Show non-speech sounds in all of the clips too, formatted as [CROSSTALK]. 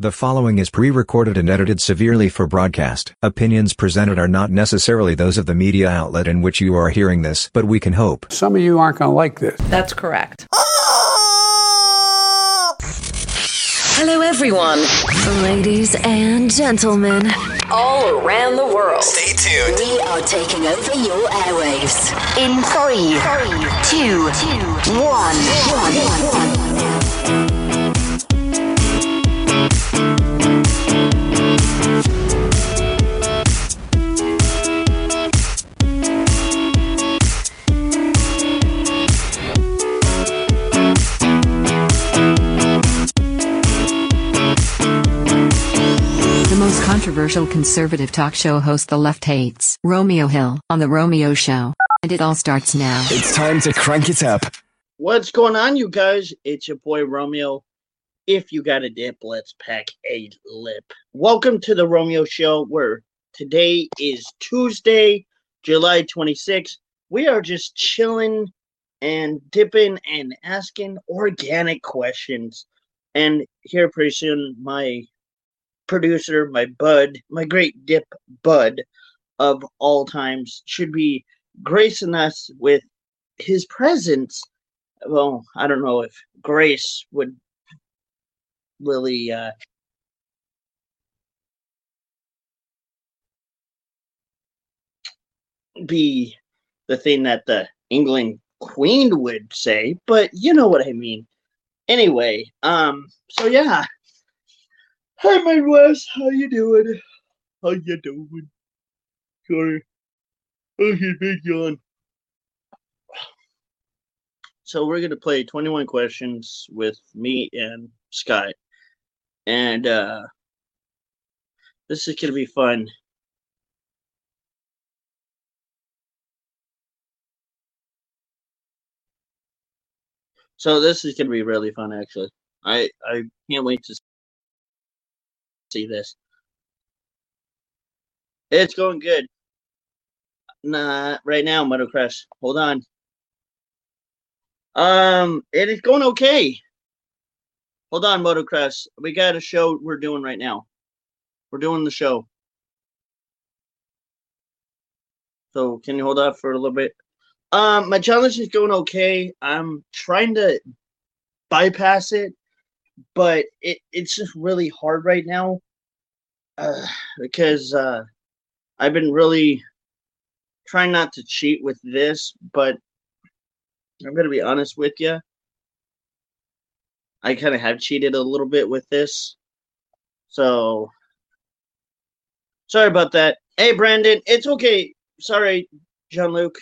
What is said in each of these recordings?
The following is pre-recorded and edited severely for broadcast. Opinions presented are not necessarily those of the media outlet in which you are hearing this, but we can hope. Some of you aren't going to like this. That's correct. Hello, everyone. Ladies and gentlemen, all around the world. Stay tuned. We are taking over your airwaves. In three, two, one. The most controversial conservative talk show host the left hates, Romeo Hill, on The Romeo Show. And it all starts now. It's time to crank it up. What's going on, you guys? It's your boy Romeo. If you got a dip, let's pack a lip. Welcome to the Romeo Show, where today is Tuesday, July 26th. We are just chilling and dipping and asking organic questions. And here pretty soon, my producer, my bud, my great dip bud of all times, should be gracing us with his presence. Well, I don't know if grace would really uh, be the thing that the England Queen would say, but you know what I mean. Anyway, um, so yeah. Hi, my Wes. How you doing? How you doing? Sorry. Okay, big yawn. So we're gonna play 21 questions with me and Scott, and uh, this is gonna be fun. So this is gonna be really fun, actually. I I can't wait to see this. It's going good. Nah, right now, Motocross. Hold on. Um, it is going okay. Hold on, Motocross. We got a show we're doing right now. We're doing the show. So can you hold off for a little bit? Um, my challenge is going okay. I'm trying to bypass it, but it, it's just really hard right now. Uh, because uh I've been really trying not to cheat with this, but I'm gonna be honest with you. I kind of have cheated a little bit with this, so sorry about that. Hey, Brandon, it's okay. Sorry, John Luke.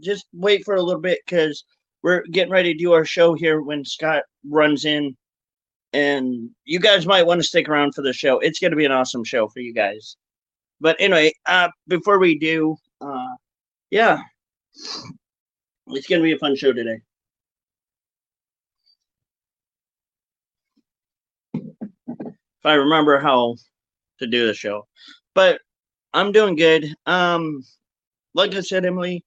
Just wait for a little bit because we're getting ready to do our show here when Scott runs in, and you guys might want to stick around for the show. It's gonna be an awesome show for you guys. But anyway, uh, before we do, uh, yeah, it's gonna be a fun show today. If I remember how to do the show, but I'm doing good. Um, like I said, Emily.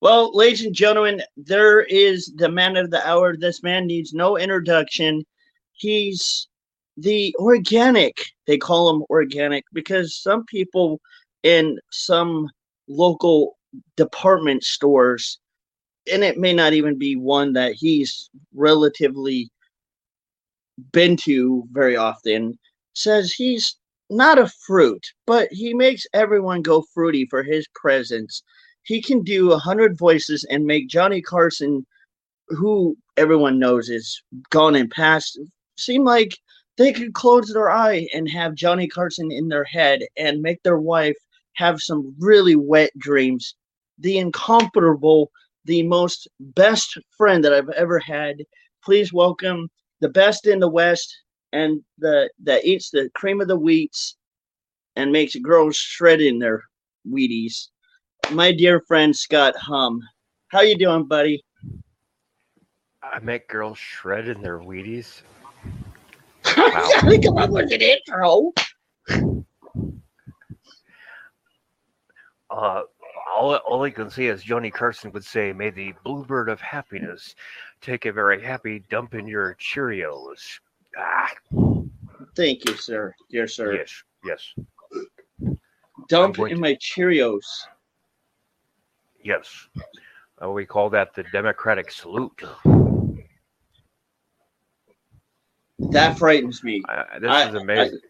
Well, ladies and gentlemen, there is the man of the hour. This man needs no introduction. He's the organic. They call him organic because some people in some local department stores, and it may not even be one that he's relatively been to very often, says he's not a fruit, but he makes everyone go fruity for his presence. He can do a hundred voices and make Johnny Carson, who everyone knows is gone and past, seem like they could close their eye and have Johnny Carson in their head and make their wife have some really wet dreams. The incomparable, the most best friend that I've ever had. Please welcome the best in the West and the that eats the cream of the wheats and makes girls shred in their Wheaties. My dear friend Scott Hum. How you doing, buddy? I make girls shred in their Wheaties. [LAUGHS] Wow. Come up with an intro. Uh, all, all I can see, as Johnny Carson would say, may the bluebird of happiness take a very happy dump in your Cheerios. Ah, Thank you, sir. Dear sir. yes, yes, Dump in to- my Cheerios. yes. Uh, we call that the Democratic salute. That frightens me. Uh, this I- is amazing.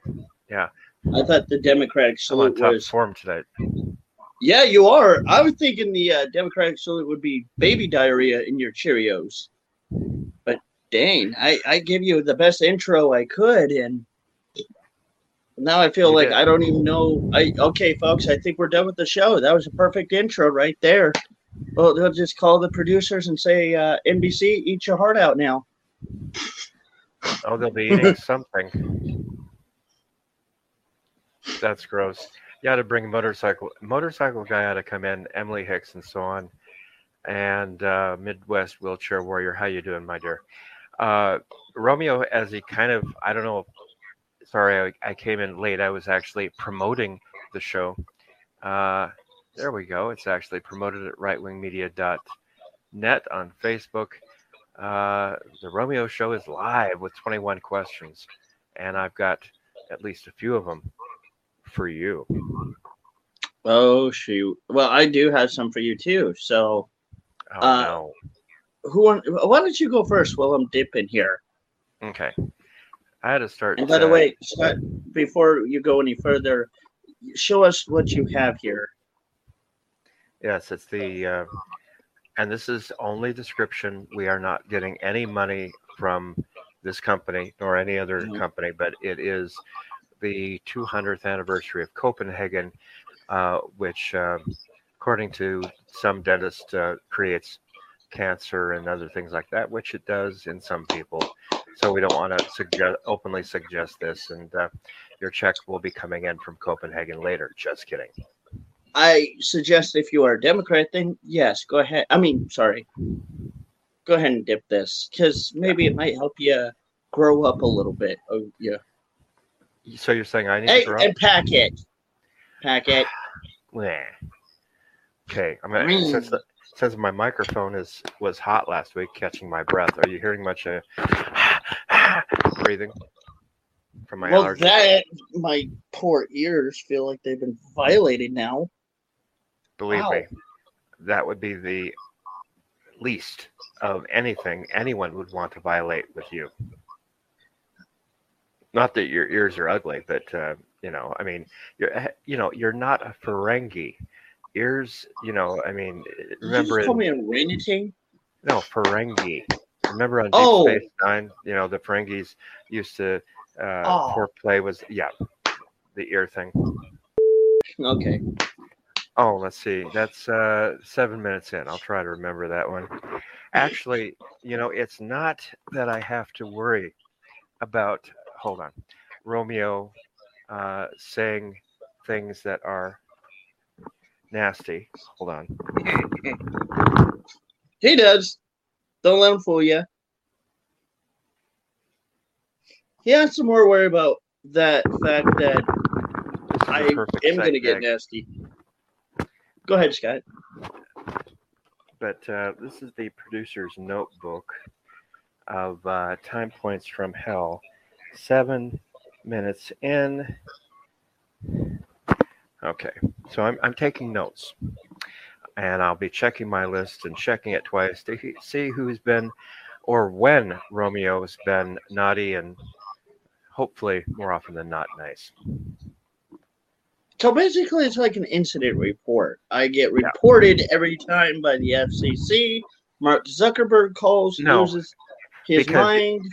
Yeah. I thought the Democratic I'm on salute top was. form tonight. Yeah, you are. I was thinking the uh, Democratic salute would be baby diarrhea in your Cheerios. But dang, I, I give you the best intro I could, and now I feel like. I don't even know. I okay, folks. I think we're done with the show. That was a perfect intro right there. Well, they'll just call the producers and say, uh, NBC, eat your heart out now. Oh, they'll be [LAUGHS] eating something. That's gross. You had to bring a motorcycle motorcycle guy had to come in, Emily Hicks and so on, and uh, Midwest wheelchair warrior. How you doing, my dear? Uh, Romeo, as he kind of, I don't know. Sorry, I, I came in late. I was actually promoting the show. Uh, there we go. It's actually promoted at rightwingmedia.net on Facebook. Uh, the Romeo show is live with 21 questions, and I've got at least a few of them for you. Oh shoot! Well, I do have some for you too. So, Oh Uh, no. who? Want, why don't you go first while I'm dipping here? Okay. I had to start. And by the uh, way, Scott, before you go any further, show us what you have here. Yes, it's the, uh, and this is only description. We are not getting any money from this company nor any other Mhm. company, but it is the 200th anniversary of Copenhagen, uh, which, uh, according to some dentists, uh, creates cancer and other things like that, which it does in some people. So we don't want to suggest openly suggest this, and uh, your check will be coming in from Copenhagen later. Just kidding. I suggest if you are a Democrat, then yes, go ahead. I mean, sorry, go ahead and dip this because maybe it might help you grow up a little bit. Oh yeah. So you're saying I need Hey, to grow? and pack it, pack it. [SIGHS] Okay, I'm gonna Mm. since the, since my microphone is was hot last week, catching my breath. Are you hearing much uh, [SIGHS] breathing from my well, allergies? that my poor ears feel like they've been violated now. Believe Wow. me, that would be the least of anything anyone would want to violate with you. Not that your ears are ugly, but uh, you know, I mean, you're eh, you know, you're not a Ferengi. Ears, you know, I mean, Did you remember just in- call me a orangutan? No, Ferengi. Remember on Deep Oh. Space Nine, you know, the Ferengis used to uh Oh. foreplay was yeah, the ear thing. Okay. Oh, let's see. That's uh seven minutes in. I'll try to remember that one. Actually, you know, it's not that I have to worry about hold on. Romeo uh saying things that are nasty. Hold on. He does. Don't let him fool you. He has to more worry about that fact that This is a I am going to get nasty. Go ahead, Scott. but uh, this is the producer's notebook of uh, time points from hell. Seven minutes in. Okay, so I'm, I'm taking notes, and I'll be checking my list and checking it twice to he- see who's been or when Romeo has been naughty and hopefully more often than not nice. So basically, it's like an incident report. I get reported every time by the FCC. Mark Zuckerberg calls, No, loses his because- mind.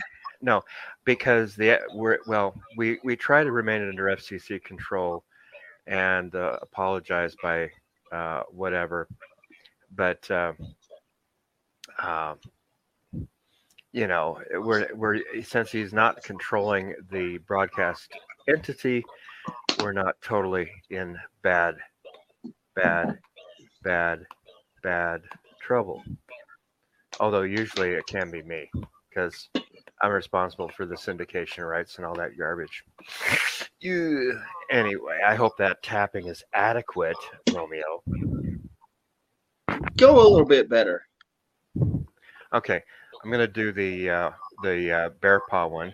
No, because the we're well, we we try to remain under FCC control and uh, apologize by uh, whatever, but uh, um, you know we're we're since he's not controlling the broadcast entity, we're not totally in bad, bad, bad, bad trouble. Although usually it can be me because I'm responsible for the syndication rights and all that garbage. You anyway, I hope that tapping is adequate, Romeo. Go a little bit better. Okay, I'm gonna do the uh, the uh, bear paw one.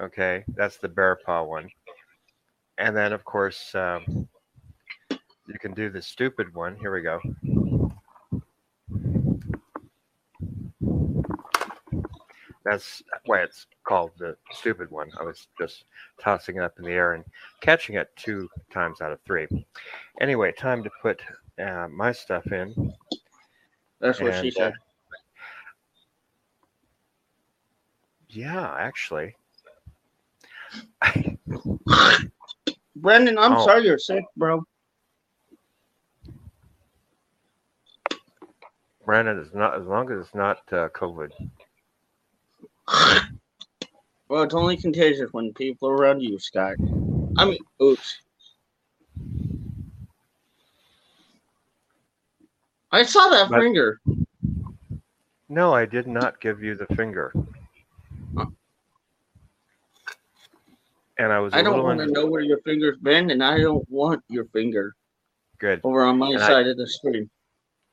Okay, that's the bear paw one. And then, of course, um, you can do the stupid one. Here we go. That's why it's called the stupid one. I was just tossing it up in the air and catching it two times out of three. Anyway, time to put uh, my stuff in. That's what she said. uh, Yeah, actually. Brendan, I'm Oh. sorry you're sick, bro. Brandon not as long as it's not uh, COVID. Well, it's only contagious when people are around you, Scott. I mean, oops. I saw that But- finger. No, I did not give you the finger. And I was I don't want to know where your finger's been, and I don't want your finger good. over on my And I- side of the screen.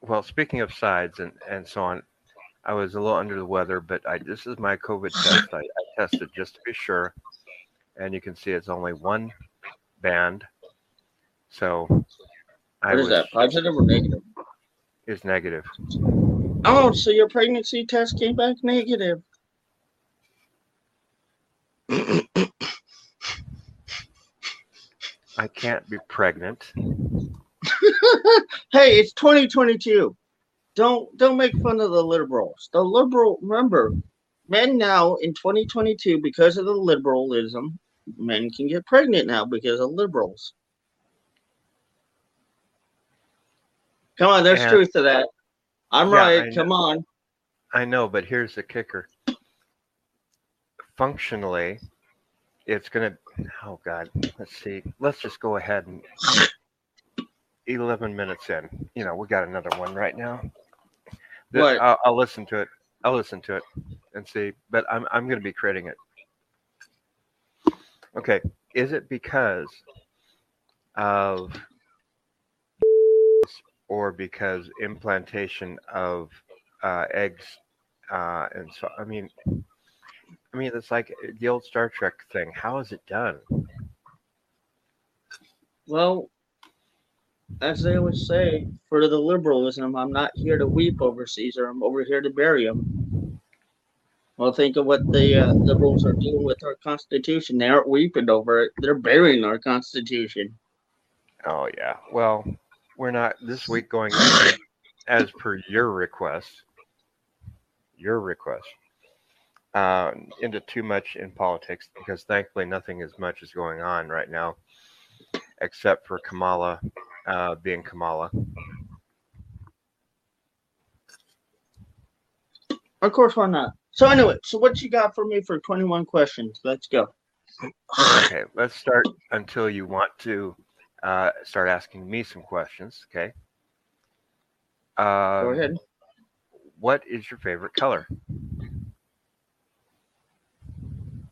Well, speaking of sides and, and so on, I was a little under the weather, but I this is my COVID test. I, I tested just to be sure, and you can see it's only one band. So I What is was that? Positive or negative? is negative. Oh, so your pregnancy test came back negative. I can't be pregnant. [LAUGHS] Hey, it's 2022. Don't don't make fun of the liberals. The liberal remember, men now in 2022 because of the liberalism, men can get pregnant now because of liberals. Come on, there's And- truth to that. I'm Yeah, I right. Come on. I know, but here's the kicker. Functionally, it's gonna. Oh God, let's see. Let's just go ahead and. Eleven minutes in. You know, we got another one right now. The- What? I'll, I'll listen to it. I'll listen to it and see. But I'm I'm gonna be creating it. Okay. Is it because of or because implantation of uh, eggs uh, and so I mean, I mean it's like the old Star Trek thing. How is it done? Well, as they always say, for the liberalism, I'm not here to weep over Caesar. I'm over here to bury him. Well, think of what the uh, liberals are doing with our Constitution. They aren't weeping over it; they're burying our Constitution. Oh yeah. Well, we're not this week going [COUGHS] as per your request. Your request. Uh, into too much in politics because thankfully nothing as much is going on right now, except for Kamala uh, being Kamala. Of course, why not? So anyway, so what you got for me for 21 questions? Let's go. Okay, let's start until you want to uh, start asking me some questions. Okay. Uh, Go ahead. What is your favorite color?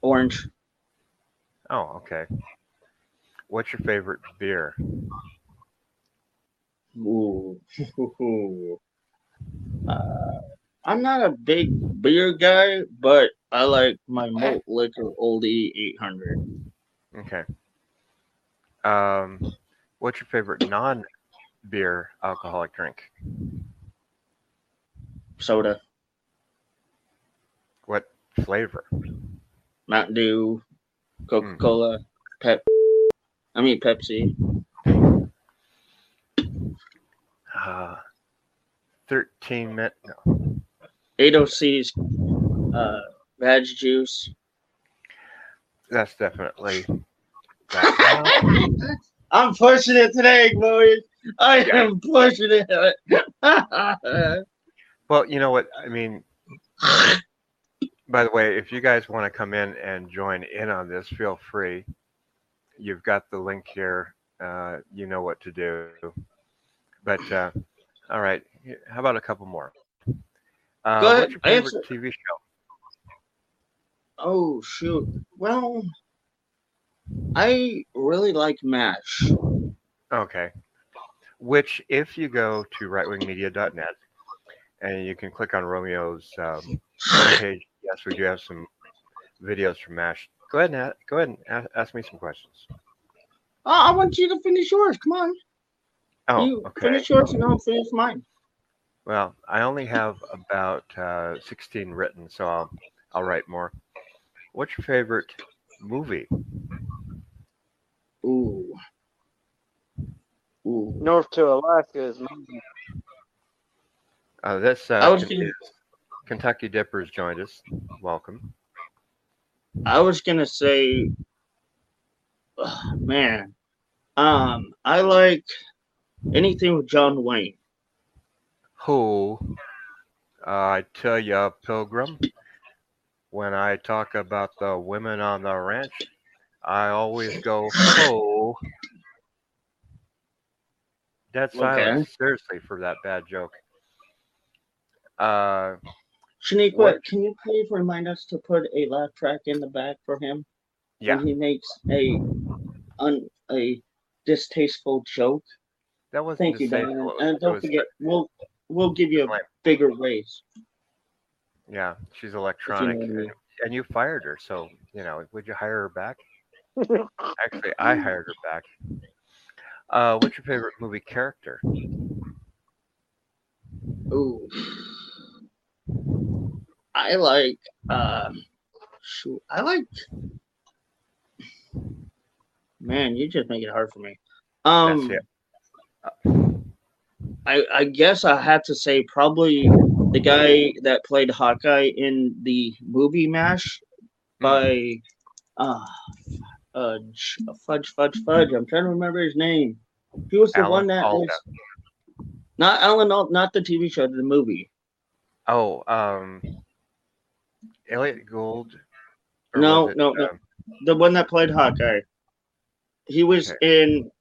Orange. Oh, okay. What's your favorite beer? Ooh. [LAUGHS] uh, I'm not a big beer guy, but I like my malt liquor oldie 800. Okay. Um, what's your favorite non-beer alcoholic drink? Soda, What flavor? Mountain Dew, Coca Cola, Pep. I mean Pepsi. Uh, Thirteen minute. No. 8OC's uh, veg juice. That's definitely. [LAUGHS] That. I'm pushing it today, boys. I am pushing it. [LAUGHS] Well, you know what? I mean, by the way, if you guys want to come in and join in on this, feel free. You've got the link here. Uh, you know what to do. But uh, all right, how about a couple more? Uh, Go ahead, What's your favorite answer. TV show? oh shoot. Well, I really like MASH. Okay. Which, if you go to rightwingmedia.net and you can click on Romeo's um, page, yes, we do have some videos from MASH Go ahead and go ahead and ask, ask me some questions. Oh, I want you to finish yours. Come on. Oh, you okay. finish yours and I'll finish mine. Well, I only have about uh, 16 written, so I'll I'll write more. What's your favorite movie? Ooh. Ooh. North to Alaska is moving. Uh, this uh, I was Kentucky Dippers joined us. Welcome. I was gonna say, ugh, man, um, I like anything with John Wayne. Who? Uh, I tell you, Pilgrim. When I talk about the women on the ranch, I always go ho. Dead silence. Seriously, for that bad joke. Uh, Shaniqua, What? can you please remind us to put a laugh track in the back for him yeah, when he makes a un a distasteful joke? That was. Thank you, Diana. And don't forget, we'll we'll give you a bigger raise. Yeah, she's electronic, what I mean. and, you fired her. So you know, would you hire her back? Actually, I [LAUGHS] hired her back. Uh, what's your favorite movie character? Ooh. I like um shoot, I like man, you just make it hard for me. Um That's I I guess I had to say probably the guy that played Hawkeye in the movie MASH by uh uh fudge fudge fudge. I'm trying to remember his name. He was the Alan one that Alda. was not Alan Alda, not the TV show, the movie. Oh, um, Elliot Gould. No, it, no, no. um, the one that played Hawkeye. He was Okay. in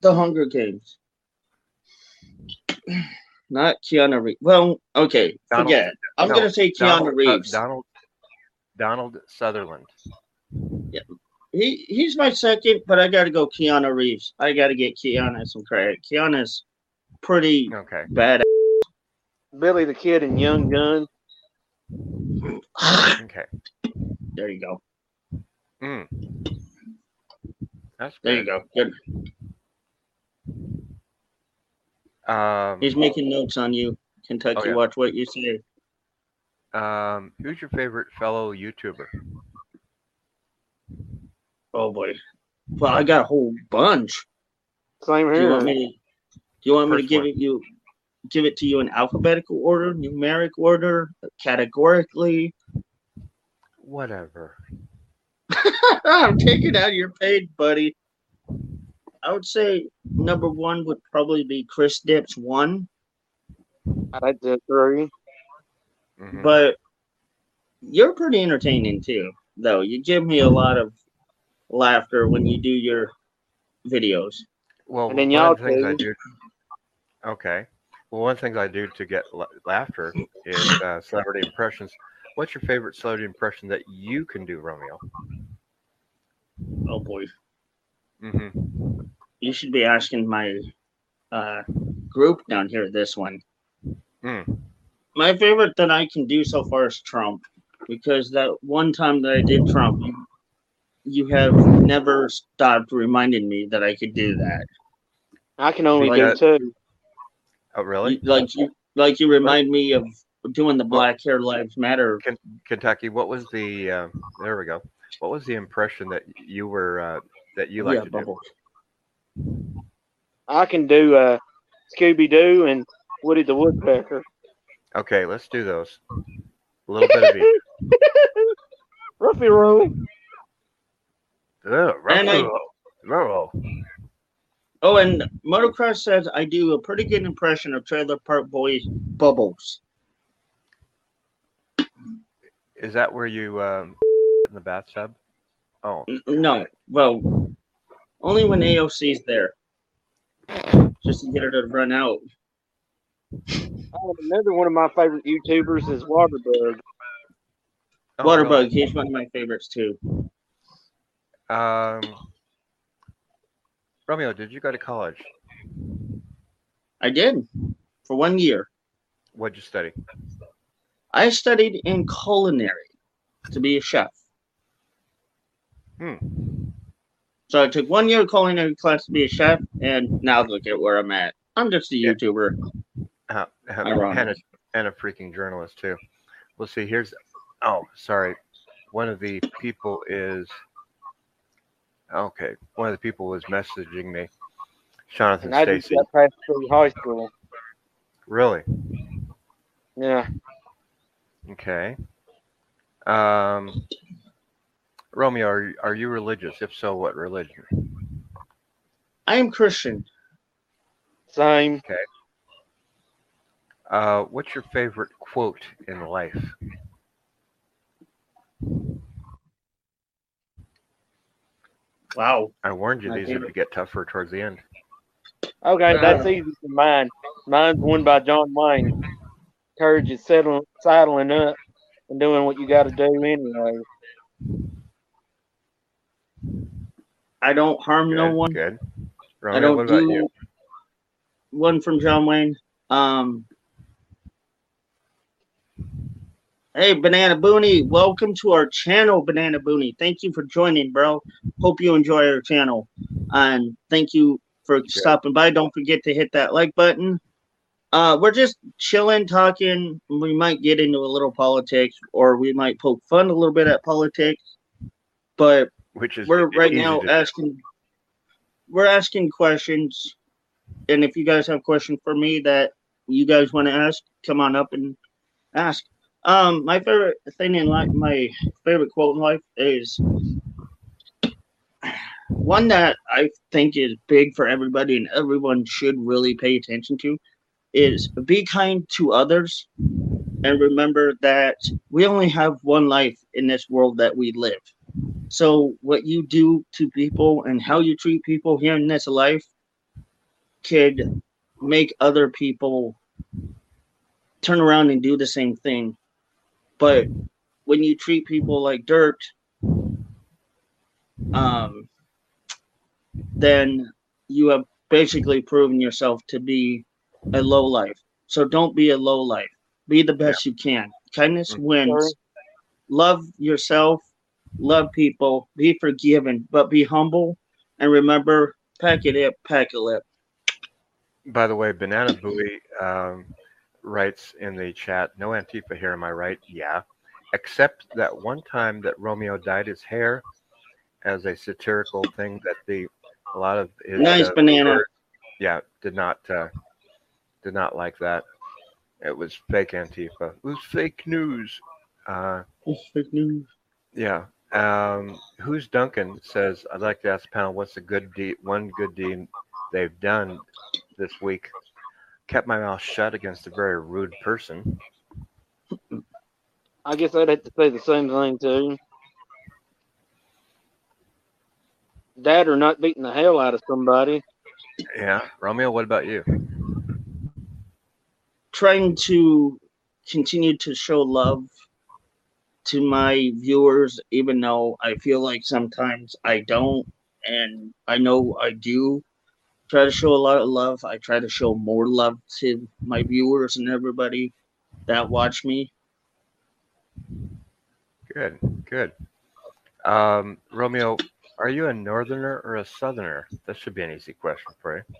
the Hunger Games. [CLEARS THROAT] Not Keanu Reeves. Well, okay, Donald- forget. I'm no, gonna say Keanu Donald, uh, Reeves. Donald. Donald Sutherland. Yeah. He he's my second, but I gotta go Keanu Reeves. I gotta get Keanu some credit. Keanu's pretty Okay. bad. Billy the Kid and Young Gun. [SIGHS] Okay. there you go. Mm. That's There you go. Good. Um, He's making notes on you, Kentucky. Oh, yeah. Watch what you say. um, who's your favorite fellow YouTuber? Oh boy. Well, I got a whole bunch. Same Do you want me to? Do you want me to give one. it you? Give it to you in alphabetical order, numeric order, categorically. Whatever. [LAUGHS] I'm taking out your page, buddy. I would say number one would probably be Chris Dips one, I'd disagree. Mhm. but you're pretty entertaining too. Though you give me a lot of laughter when you do your videos. Well, And then y'all of the things I two. do. Okay. Well, one thing I do to get la- laughter is uh, celebrity impressions. What's your favorite celebrity impression that you can do, Romeo? Oh boy, Mm-hmm. you should be asking my uh, group down here this one. Mm. My favorite that I can do so far is Trump, because that one time that I did Trump, you, you have never stopped reminding me that I could do that. I can only Because- do two. Oh, really? You- like you, like you remind me of doing the Black Hair Lives Matter. Kentucky. What was the? Uh, there we go. What was the impression that you were uh, that you like yeah, to do? Bubbles. I can do uh, Scooby Doo and Woody the Woodpecker. Okay, let's do those. A little bit of each. [LAUGHS] Ruffy Roll. Ugh, And I- ruh-roh, ruh-roh. Oh, and Motocross says I do a pretty good impression of Trailer Park Boys Bubbles. Is that where you um, in the bathtub? Oh, No, well, only when AOC's there, just to get her to run out. Oh, another one of my favorite YouTubers is Waterbug. oh, Waterbug, really? he's one of my favorites too. Um, Romeo, did you go to college? I did for one year. What'd you study? I studied in culinary. to be a chef. Hmm. So I took one year of culinary class to be a chef, and now look at where I'm at. I'm just a Yeah. YouTuber. Uh, uh, and, a, and a freaking journalist too. We'll see. Here's. Oh, sorry. One of the people is. Okay. One of the people was messaging me. Jonathan And I just Stacy. got passed through high school. Really? Yeah. Okay. Um, Romeo, are you, are you religious? If so, what religion? I am Christian. Same. Okay. Uh, what's your favorite quote in life? Wow. I warned you My these would favorite- get tougher towards the end. Okay, that's easy for mine. Mine's one by John Wayne. Courage is settling, saddling up and doing what you got to do anyway. I don't harm no one. Good. I don't what about do you? one from John Wayne. Um, hey, Banana Booney, welcome to our channel, Banana Booney. Thank you for joining, bro. Hope you enjoy our channel, and thank you for stopping by. Don't forget to hit that like button. Uh, we're just chilling, talking. We might get into a little politics, or we might poke fun a little bit at politics, but Which is we're right now to do. asking we're asking questions and if you guys have questions for me that you guys want to ask come on up and ask um my favorite thing in life my favorite quote in life is one that i think is big for everybody and everyone should really pay attention to is be kind to others and remember that we only have one life in this world that we live so what you do to people and how you treat people here in this life could make other people turn around and do the same thing. But when you treat people like dirt, um, then you have basically proven yourself to be a low life. So don't be a low life. Be the best you can. Kindness Mhm. wins. Love yourself love people, be forgiven, but be humble and remember, pack it up, pack a lip. By the way, Banana Buoy um, writes in the chat, no Antifa here, am I right? Yeah. Except that one time that Romeo dyed his hair as a satirical thing that the a lot of his Nice uh, banana. yeah, did not uh, did not like that. It was fake Antifa. It was fake news. Uh, Fake news. yeah. Um, who's Duncan says, I'd like to ask the panel, what's a good deed, one good deed they've done this week? Kept my mouth shut against a very rude person. I guess I'd have to say the same thing too. That or not beating the hell out of somebody. Yeah. Romeo, what about you? Trying to continue to show love to my viewers, even though I feel like sometimes I don't, and I know I do. Try to show a lot of love. I try to show more love to my viewers and everybody that watch me. Good, good. Um, Romeo, are you a northerner or a southerner? That should be an easy question for you.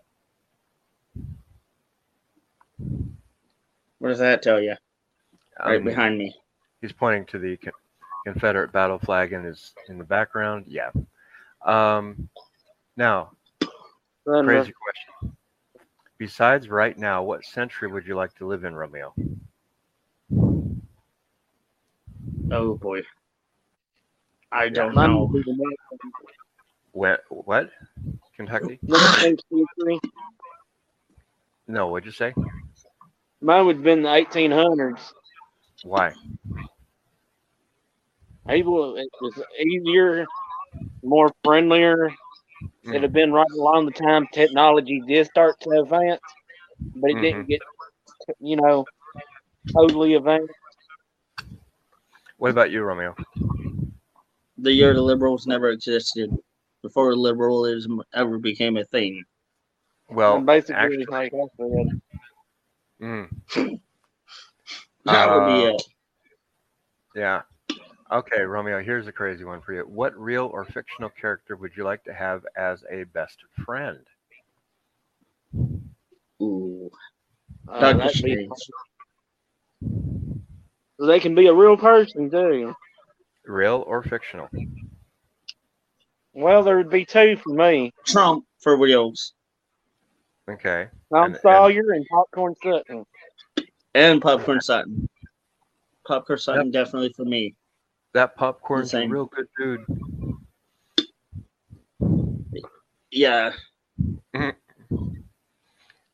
What does that tell you? Right Um, behind me. He's pointing to the Confederate battle flag in his in the background. Yeah. Um, now, Son of- crazy question. Besides right now, what century would you like to live in, Romeo? Oh boy. I don't Mine know. would What? What? Kentucky? No. What'd you say? Mine would have been the 1800s. Why? Able, it was easier, more friendlier. Mm. It'd have been right along the time technology did start to advance, but it Mhm. didn't get, you know, totally advanced. What about you, Romeo? The year the liberals never existed. Before liberalism ever became a thing. Well, and basically, actually, like I said, mm, That would be Uh, it. yeah. Okay, Romeo, here's a crazy one for you. What real or fictional character would you like to have as a best friend? Ooh, Uh, Doctor be- Strange. They can be a real person too. Real or fictional? Well, there would be two for me. Trump for reals Okay. Tom And- and- Sawyer and Popcorn Sutton. and Popcorn Sutton. Popcorn Sutton definitely for me. That popcorn's a real good dude. Yeah.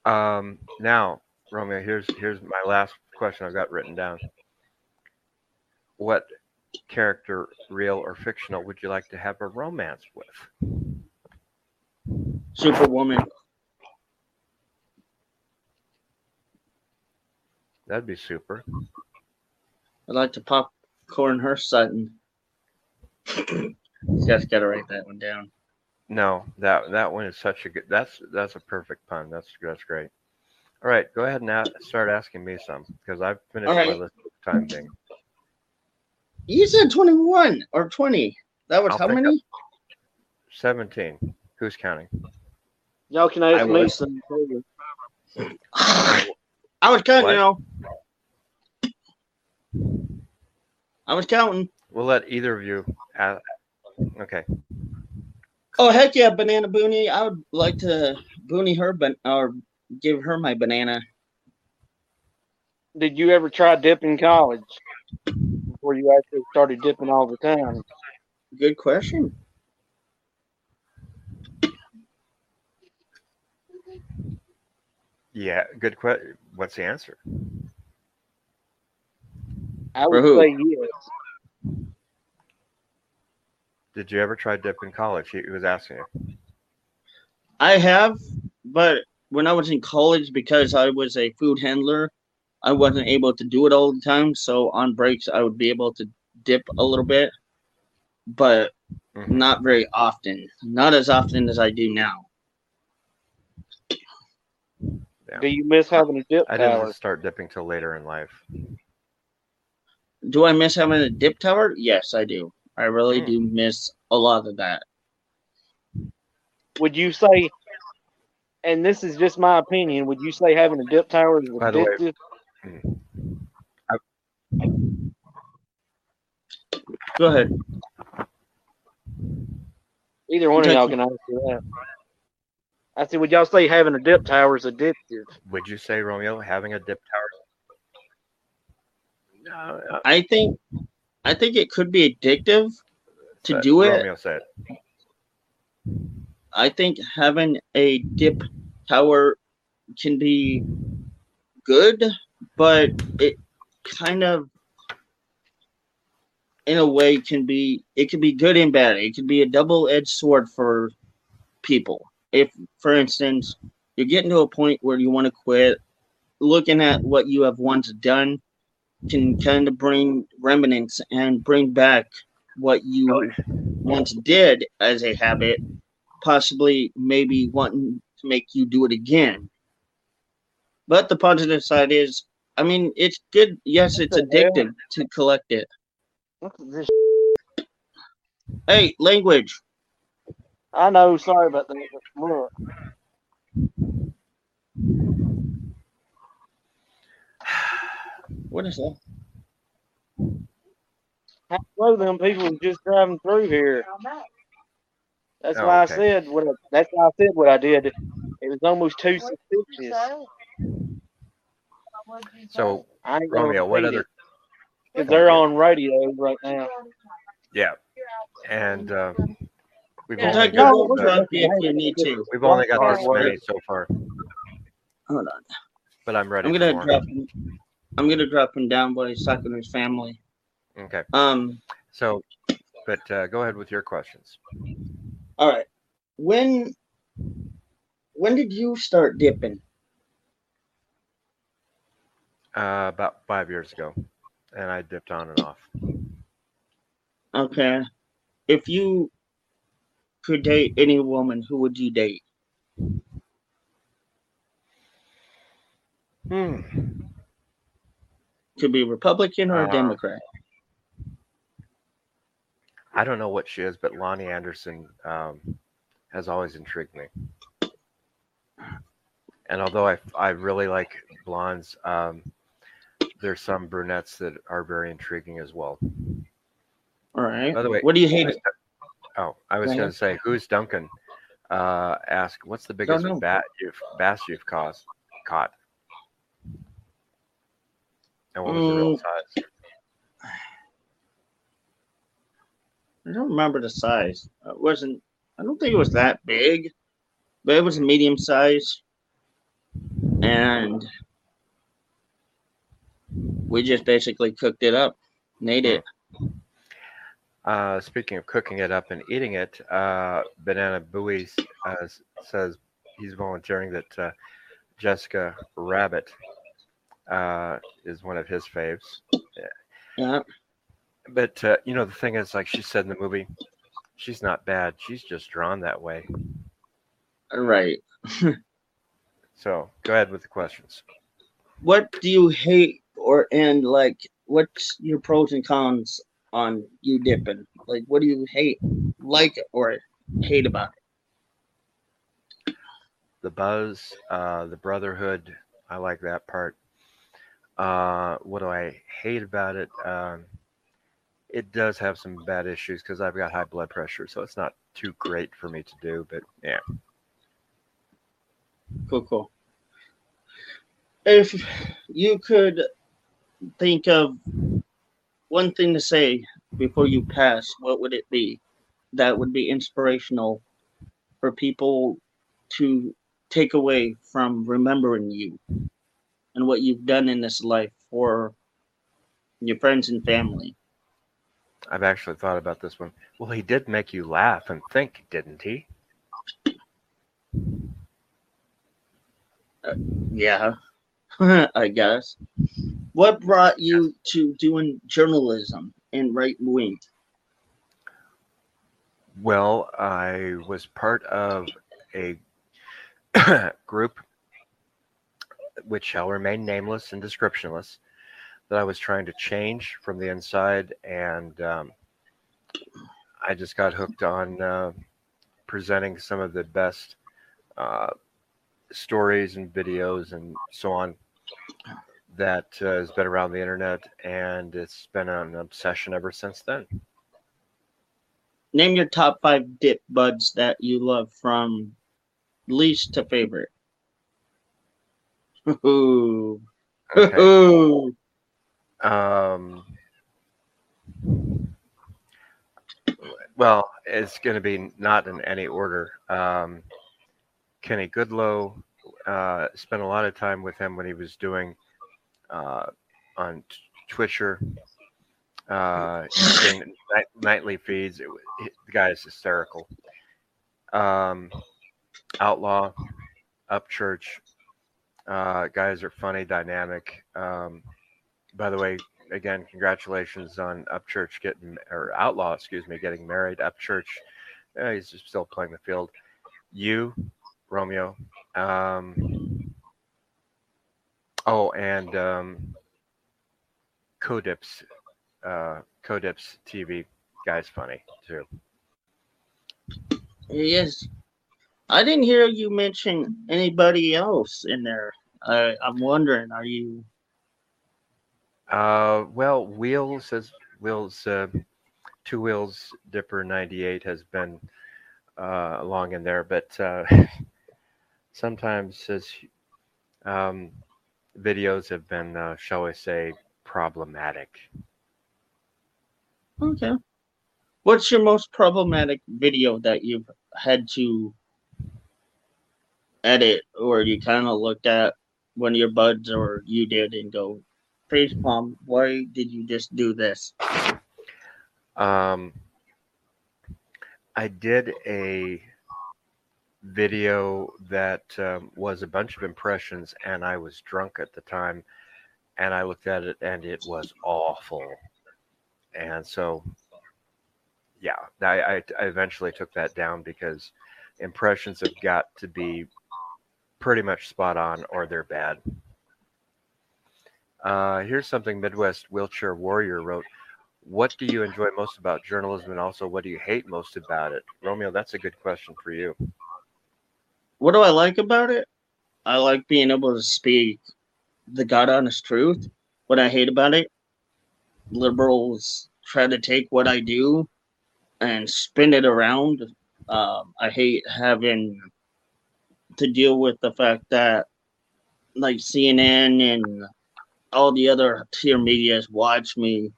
Um, now, Romeo, here's here's my last question I've got written down. What character, real or fictional, would you like to have a romance with? Superwoman. That'd be super. I'd like to popcorn her Sutton. Just gotta write that one down. No, that that one is such a good. That's that's a perfect pun. That's that's great. All right, go ahead and a- start asking me some because I've finished All my list of time thing. You said 21 or 20. That was I'll how many? Seventeen. Who's counting? Y'all can I ask me some. [SIGHS] I was counting, What? you know. I was counting. We'll let either of you. a okay. Oh heck yeah, banana boonie! I would like to boonie her, but or give her my banana. Did you ever try dipping college before you actually started dipping all the time? Good question. Yeah. Good question. What's the answer? I For would who? say yes. Did you ever try dip in college? He, he was asking you. I have, but when I was in college, because I was a food handler, I wasn't able to do it all the time. So on breaks, I would be able to dip a little bit, but Mhm. not very often. Not as often as I do now. Do you miss having a dip I didn't start dipping till later in life. Do I miss having a dip tower? Yes, I do. I really Hmm. do miss a lot of that. Would you say, and this is just my opinion, would you say having a dip tower is By the way- addictive? Go ahead. Either one of y'all can answer that. I said, would y'all say having a dip tower is addictive? Would you say Romeo having a dip tower? No. uh, I think, I think it could be addictive to but do it. Said. I think having a dip tower can be good, but it kind of in a way can be it can be good and bad. It can be a double-edged sword for people. If for instance, you're getting to a point where you want to quit, looking at what you have once done can kind of bring remnants and bring back what you oh, once did as a habit possibly maybe wanting to make you do it again. But the positive side is, I mean, it's good. Yes, it's addictive to collect it. This. Hey, language. I know, sorry about that. Look, What is that? how slow them people was just driving through here. That's Oh, why okay. I said what. I, that's why I said what I did. It was almost too suspicious. So I ain't Romeo, what repeat other? it, 'cause they're on radio right now. Yeah, and uh, we've Yeah, only take got no, uh, you need to. we've only got this many so far, Hold on. but I'm ready. I'm gonna drop him. I'm gonna drop him down while he's talking to his family. Okay, Um. so, but uh, go ahead with your questions. All right. When when did you start dipping? Uh, about five years ago, and I dipped on and off. Okay. If you could date any woman, who would you date? Hmm. Could be Republican or a Uh, Democrat. I don't know what she is, but Loni Anderson um, has always intrigued me. And although I I really like blondes, um, there's some brunettes that are very intriguing as well. All right. By the way, what do you hate? Oh, I was going to say, who's Duncan? Uh, ask, what's the biggest bat you've bass you've caused, caught? And what was the real Mm. size? I don't remember the size. It wasn't. I don't think it was that big, but it was a medium size, and we just basically cooked it up, and ate it. Uh, speaking of cooking it up and eating it, uh, Banana Buoy uh, says he's volunteering that uh, Jessica Rabbit uh, is one of his faves. Yeah. But uh, you know, the thing is, like she said in the movie, she's not bad. She's just drawn that way. Right. [LAUGHS] So go ahead with the questions. What do you hate, or and like, what's your pros and cons on you dipping? Like, what do you hate, like, or hate about it? The buzz, uh, the brotherhood. I like that part. Uh, what do I hate about it? Um, it does have some bad issues because I've got high blood pressure, so it's not too great for me to do. But yeah, Cool, cool. If you could think of one thing to say before you pass, what would it be? That would be inspirational for people to take away from remembering you and what you've done in this life for your friends and family. I've actually thought about this one. Well, he did make you laugh and think, didn't he? Uh, yeah, [LAUGHS] I guess. What brought you to doing journalism and right wing? Well, I was part of a [COUGHS] group which shall remain nameless and descriptionless that I was trying to change from the inside, and um, I just got hooked on uh, presenting some of the best uh, stories and videos and so on that uh, has been around the internet, and it's been an obsession ever since then. Name your top five dip buds that you love from least to favorite. [LAUGHS] Um, well, it's going to be not in any order. Um, Kenny Goodlow uh, spent a lot of time with him when he was doing uh, on T- Twitcher, uh, night, nightly feeds. It, he- the guy is hysterical. Um, Outlaw, Upchurch, uh, guys are funny, dynamic. Um, by the way, again, congratulations on Upchurch getting or Outlaw, excuse me, getting married. Upchurch, uh, he's just still playing the field. You, Romeo. Um, oh, and um, Codips, uh, Codips TV guy's funny too. Yes. I didn't hear you mention anybody else in there. I, I'm wondering, are you Uh, well, Wheels says Wheels, uh, two wheels Dipper ninety eight has been uh, along in there, but uh, [LAUGHS] sometimes his um, videos have been, uh, shall we say, problematic. okay? What's your most problematic video that you've had to edit, or you kind of looked at one of your buds, or you did, and go, "Face palm, why did you just do this?" Um, I did a video that um, was a bunch of impressions, and I was drunk at the time, and I looked at it, and it was awful. And so, yeah, I, I eventually took that down because impressions have got to be pretty much spot on, or they're bad. Uh, here's something Midwest Wheelchair Warrior wrote. what do you enjoy most about journalism, and also what do you hate most about it? Romeo, that's a good question for you. What do I like about it? I like being able to speak the God honest truth. What I hate about it, liberals try to take what I do and spin it around. Um, I hate having to deal with the fact that like CNN and all the other tier medias watch me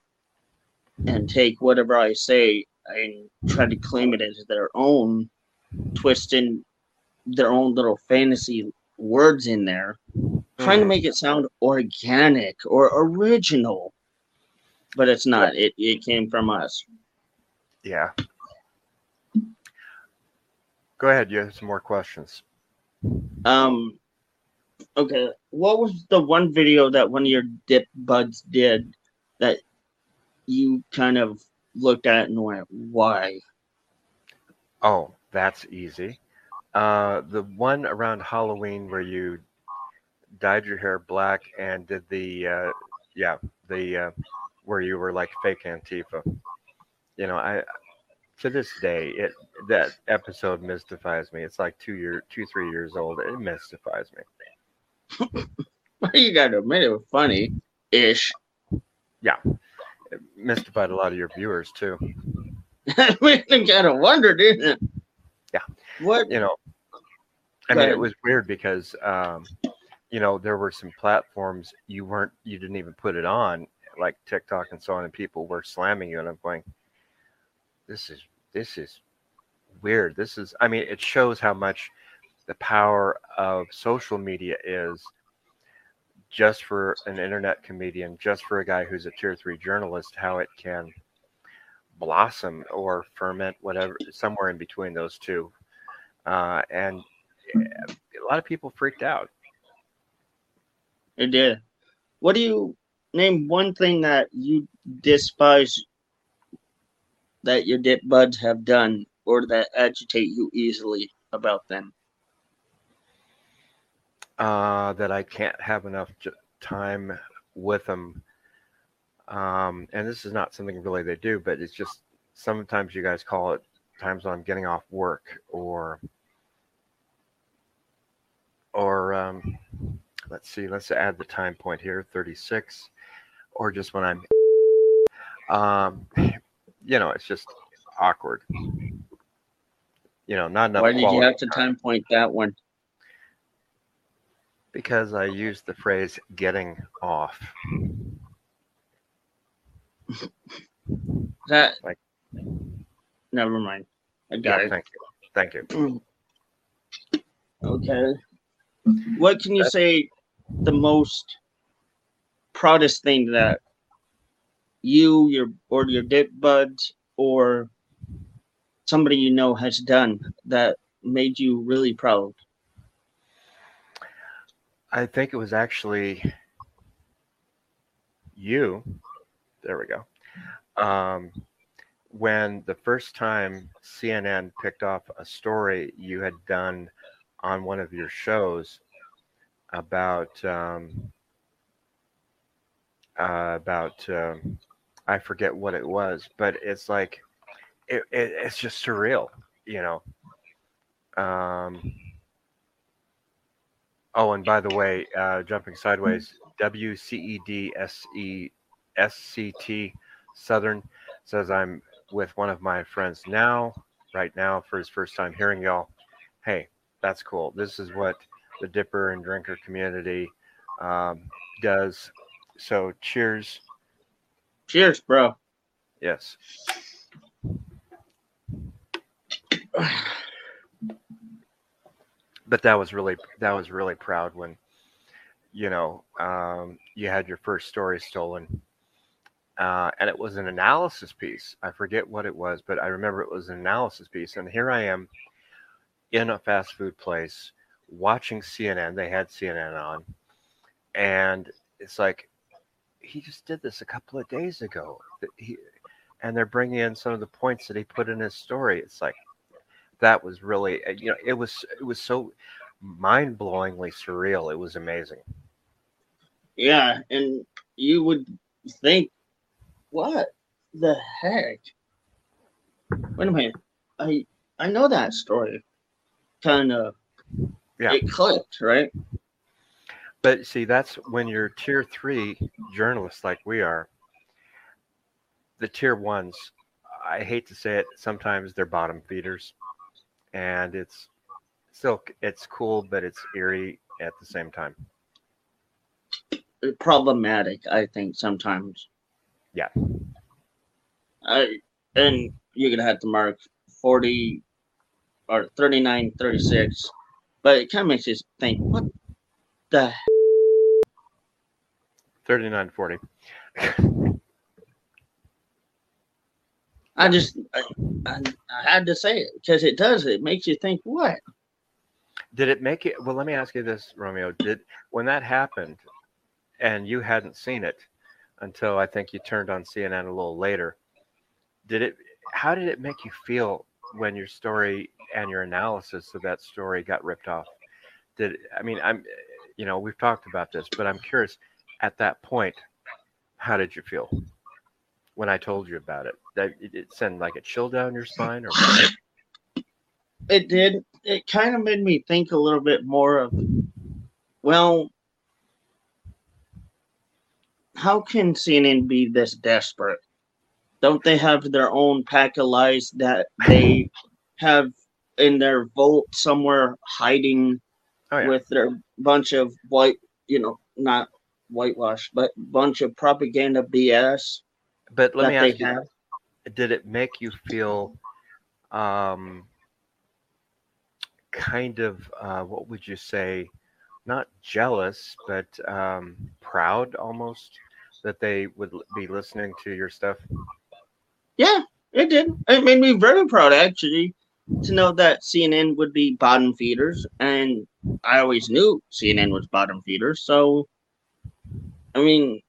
and take whatever I say and try to claim it as their own, twisting their own little fantasy words in there, trying to Mhm. make it sound organic or original. But it's not. It it came from us. Yeah. Go ahead. You have some more questions. Um okay. What was the one video that one of your dip buds did that you kind of looked at and went, why? Oh, that's easy. Uh, the one around Halloween where you dyed your hair black and did the, uh, yeah, the uh, where you were like fake Antifa. You know, I to this day it that episode mystifies me. It's like two year, two three years old. It mystifies me. [LAUGHS] you gotta admit it was funny ish. Yeah, it mystified a lot of your viewers too. Mean, you gotta wonder, didn't it? Yeah. What you know i mean it was weird because um you know there were some platforms you weren't you didn't even put it on like tiktok and so on and people were slamming you and i'm going this is this is weird this is i mean it shows how much the power of social media is just for an internet comedian just for a guy who's a tier three journalist how it can blossom or ferment whatever somewhere in between those two uh, and eh, a lot of people freaked out. it did? What do you name one thing that you despise that your dip buds have done or that agitate you easily about them? Uh, that I can't have enough time with them. Um, and this is not something really they do, but it's just sometimes you guys call it times when I'm getting off work or or um, let's see, let's add the time point here, 36, or just when I'm um, you know, it's just awkward. You know, not enough. Why did you have to time point that one? Because I used the phrase getting off. [LAUGHS] That Like- never mind. I got Yeah, it. thank you. Thank you. Okay. What can you say the most proudest thing that you, your or your dip buds, or somebody you know has done that made you really proud? I think it was actually you. There we go. Um, when the first time CNN picked off a story you had done on one of your shows about um, uh, about um, I forget what it was, but it's like it, it, it's just surreal, you know. Um, oh, and by the way, uh, jumping sideways, W C E D S E S C T Southern says I'm with one of my friends now, right now, for his first time hearing y'all. Hey, that's cool. This is what the dipper and drinker community um, does. So, cheers. Cheers, bro. Yes. But that was really that was really proud when you know um, you had your first story stolen, uh, and it was an analysis piece. I forget what it was, but I remember it was an analysis piece. And here I am in a fast food place watching CNN. They had CNN on, and it's like he just did this a couple of days ago. He, and they're bringing in some of the points that he put in his story. It's like that was really, uh, you know, it was it was so mind-blowingly surreal. It was amazing. Yeah, and you would think, what? the heck? Wait a minute. I I know that story. Kind of. Yeah. It clicked, right? But see, that's when you're tier three journalists like we are. The tier ones, I hate to say it, sometimes they're bottom feeders, and it's still it's cool, but it's eerie at the same time. Problematic, I think sometimes. Yeah. I and you're gonna have to mark forty or 39, 36. But it kind of makes you think, what the Thirty nine forty. I just I, I, I had to say it because it does. It makes you think what? Did it make it? Well, let me ask you this, Romeo. Did when that happened, and you hadn't seen it until I think you turned on CNN a little later? Did it? How did it make you feel when your story and your analysis of that story got ripped off? Did I mean I'm, you know, we've talked about this, but I'm curious. At that point, how did you feel when I told you about it? That it, sent like a chill down your spine, or? It did. It kind of made me think a little bit more of, well, how can CNN be this desperate? Don't they have their own pack of lies that they have in their vault somewhere hiding oh yeah, with their bunch of white, you know, not whitewash, but bunch of propaganda BS but let me ask you. have? did it make you feel um kind of uh what would you say not jealous but um proud almost that they would be listening to your stuff Yeah, it did. It made me very proud actually to know that CNN would be bottom feeders, and I always knew CNN was bottom feeders. So, I mean,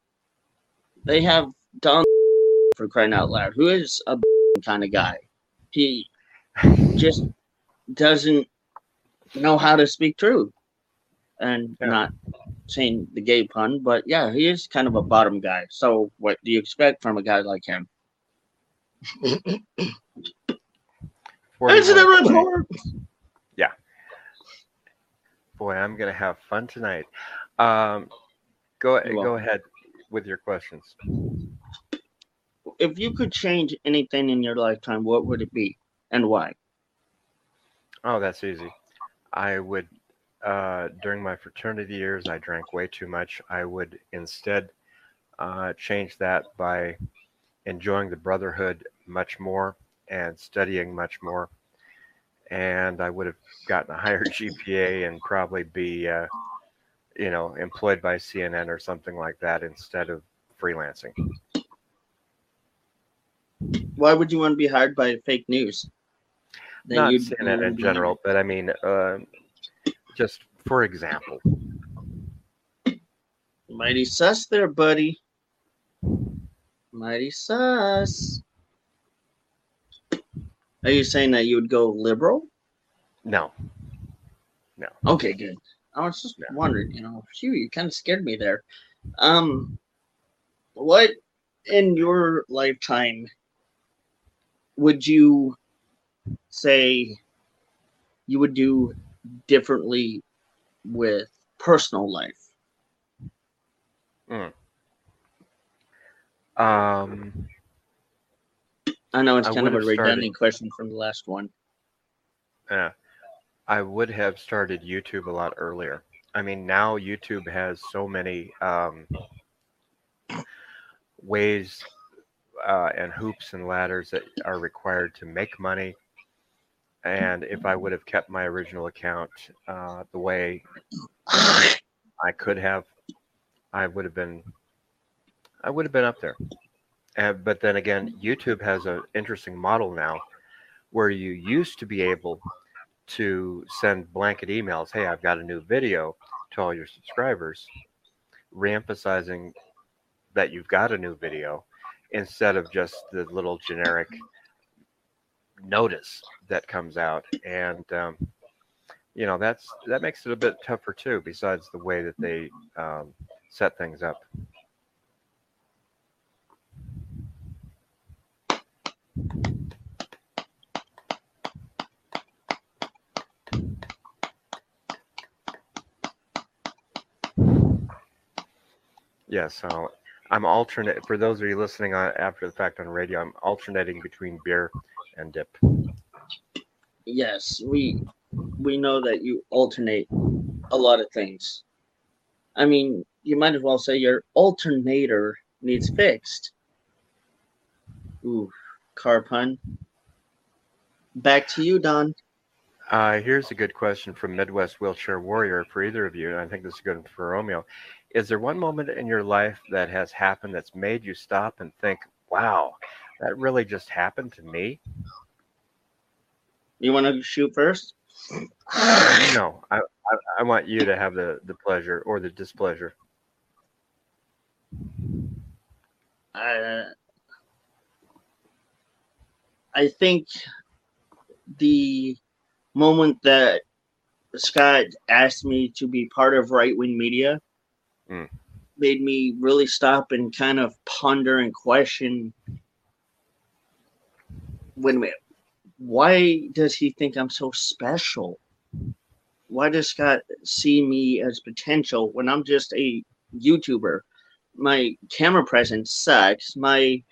they have Don [LAUGHS] for crying out loud, who is a [LAUGHS] kind of guy. He [LAUGHS] just doesn't know how to speak truth, and Yeah. not saying the gay pun, but yeah, he is kind of a bottom guy. So, what do you expect from a guy like him? [CLEARS THROAT] Incident 41. report. boy i'm gonna have fun tonight. Um go go ahead with your questions. If you could change anything in your lifetime, what would it be and why? oh that's easy. I would uh during my fraternity years i drank way too much. I would instead uh change that by enjoying the brotherhood much more and studying much more and i would have gotten a higher [LAUGHS] gpa and probably be uh you know employed by cnn or something like that instead of freelancing Why would you want to be hired by fake news? Then not CNN in general, but I mean, uh, just for example, Mighty sus there, buddy. Mighty sus. Are you saying that you would go liberal? no, No. Okay, good. I was just No. wondering, you know, phew, you kind of scared me there. Um, what in your lifetime would you say you would do differently with personal life? um, I know it's I kind of a have started- redundant question from the last one. yeah, I would have started YouTube a lot earlier. I mean, now YouTube has so many um, ways uh, and hoops and ladders that are required to make money. And if I would have kept my original account uh, the way I could have, I would have been, I would have been up there. But then again, YouTube has an interesting model now, where you used to be able to send blanket emails. Hey, I've got a new video to all your subscribers, reemphasizing that you've got a new video instead of just the little generic notice that comes out and um, you know that's that makes it a bit tougher too besides the way that they um, set things up Yeah, so I'm alternate for those of you listening on after the fact on radio. I'm alternating between beer and dip. Yes, we we know that you alternate a lot of things. I mean, you might as well say your alternator needs fixed. Ooh, car pun. Back to you, Don. Uh, here's a good question from Midwest Wheelchair Warrior for either of you, and I think this is good for Romeo. Is there one moment in your life that has happened that's made you stop and think, "Wow, that really just happened to me"? You want to shoot first? No, I, I, I want you to have the the pleasure or the displeasure. Uh, I think the moment that Scott asked me to be part of right wing media Mm. made me really stop and kind of ponder and question a minute, why does he think I'm so special? Why does Scott see me as potential when I'm just a YouTuber? My camera presence sucks. My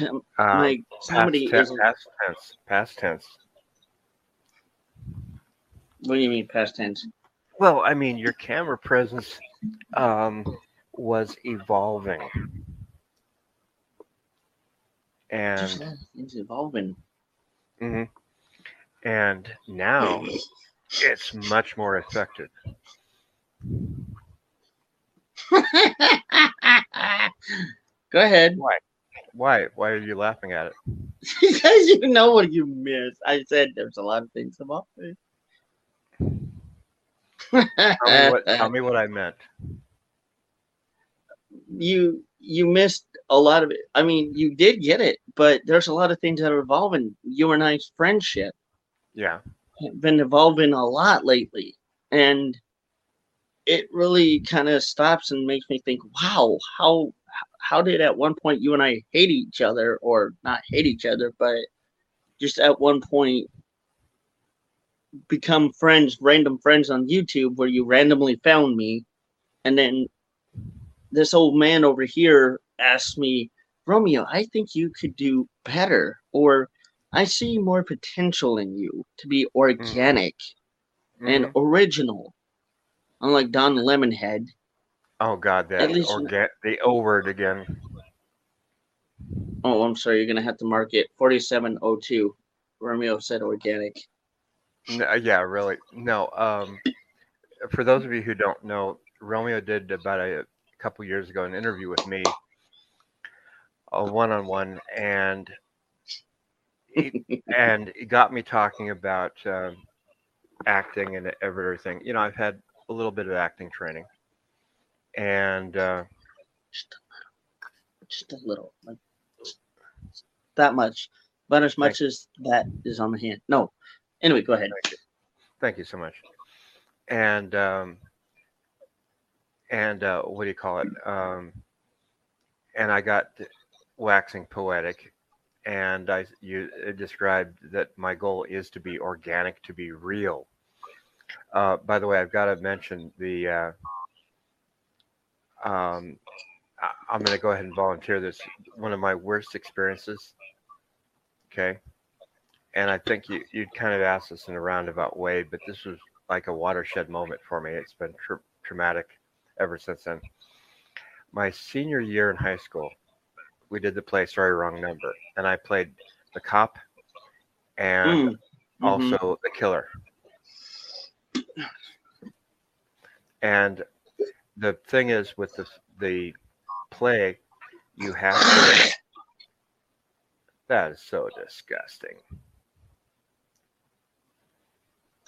Uh, my comedy is past tense. Past tense. what do you mean past tense? Well, I mean, your camera presence um, was evolving, and It's evolving. mhm. and now it's much more effective. [LAUGHS] Go ahead. Why? Why Why are you laughing at it? [LAUGHS] because you know what you missed. I said there's a lot of things about it. Tell me what, tell [LAUGHS] me what I meant. you you missed a lot of it. I mean, you did get it, but there's a lot of things that are evolving. You and I's friendship Yeah. have been evolving a lot lately, and it really kind of stops and makes me think, wow, how how did at one point you and I hate each other, or not hate each other, but just at one point become friends, random friends on YouTube, where you randomly found me, and then this old man over here asked me, Romeo, I think you could do better, or I see more potential in you to be organic and Mhm. original. Unlike Don Lemonhead. oh God, at that least- orga- the O word again. Oh, I'm sorry, you're gonna have to mark it 4702. Romeo said organic. No, yeah, really. No. Um, for those of you who don't know, Romeo did about a couple years ago an interview with me, a one-on-one, and and it got me talking about um, acting and everything. You know, I've had a little bit of acting training, and uh, Just a little. Just a little. Like that much. But as much as that is on the hand. No. Anyway, go ahead. Thank you. Thank you so much. And um, and uh, what do you call it? Um, and I got waxing poetic, and I you described that my goal is to be organic, to be real. Uh, by the way, I've got to mention the. Uh, um, I, I'm going to go ahead and volunteer this. One of my worst experiences. Okay and I think you you'd kind of asked this in a roundabout way, but this was like a watershed moment for me. It's been tra- traumatic ever since then. My senior year in high school, we did the play Sorry Wrong Number, and I played the cop and Mm. Mhm. also the killer. And the thing is, with the the play, you have to. [COUGHS] That is so disgusting.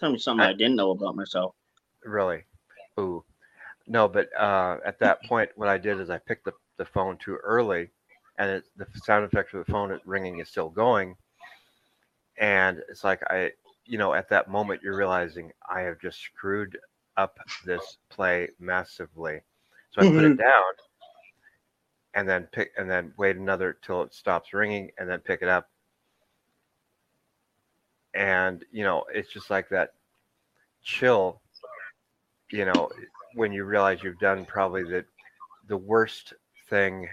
Tell me something I didn't know about myself. Really? Ooh. No, but uh, at that point, what I did is I picked the, the phone too early, and it, the sound effect of the phone ringing is still going. And it's like I, you know, at that moment, you're realizing I have just screwed up this play massively. So I put it down, and then pick, and then wait another till it stops ringing, and then pick it up. And you know, it's just like that chill you know when you realize you've done probably the the worst thing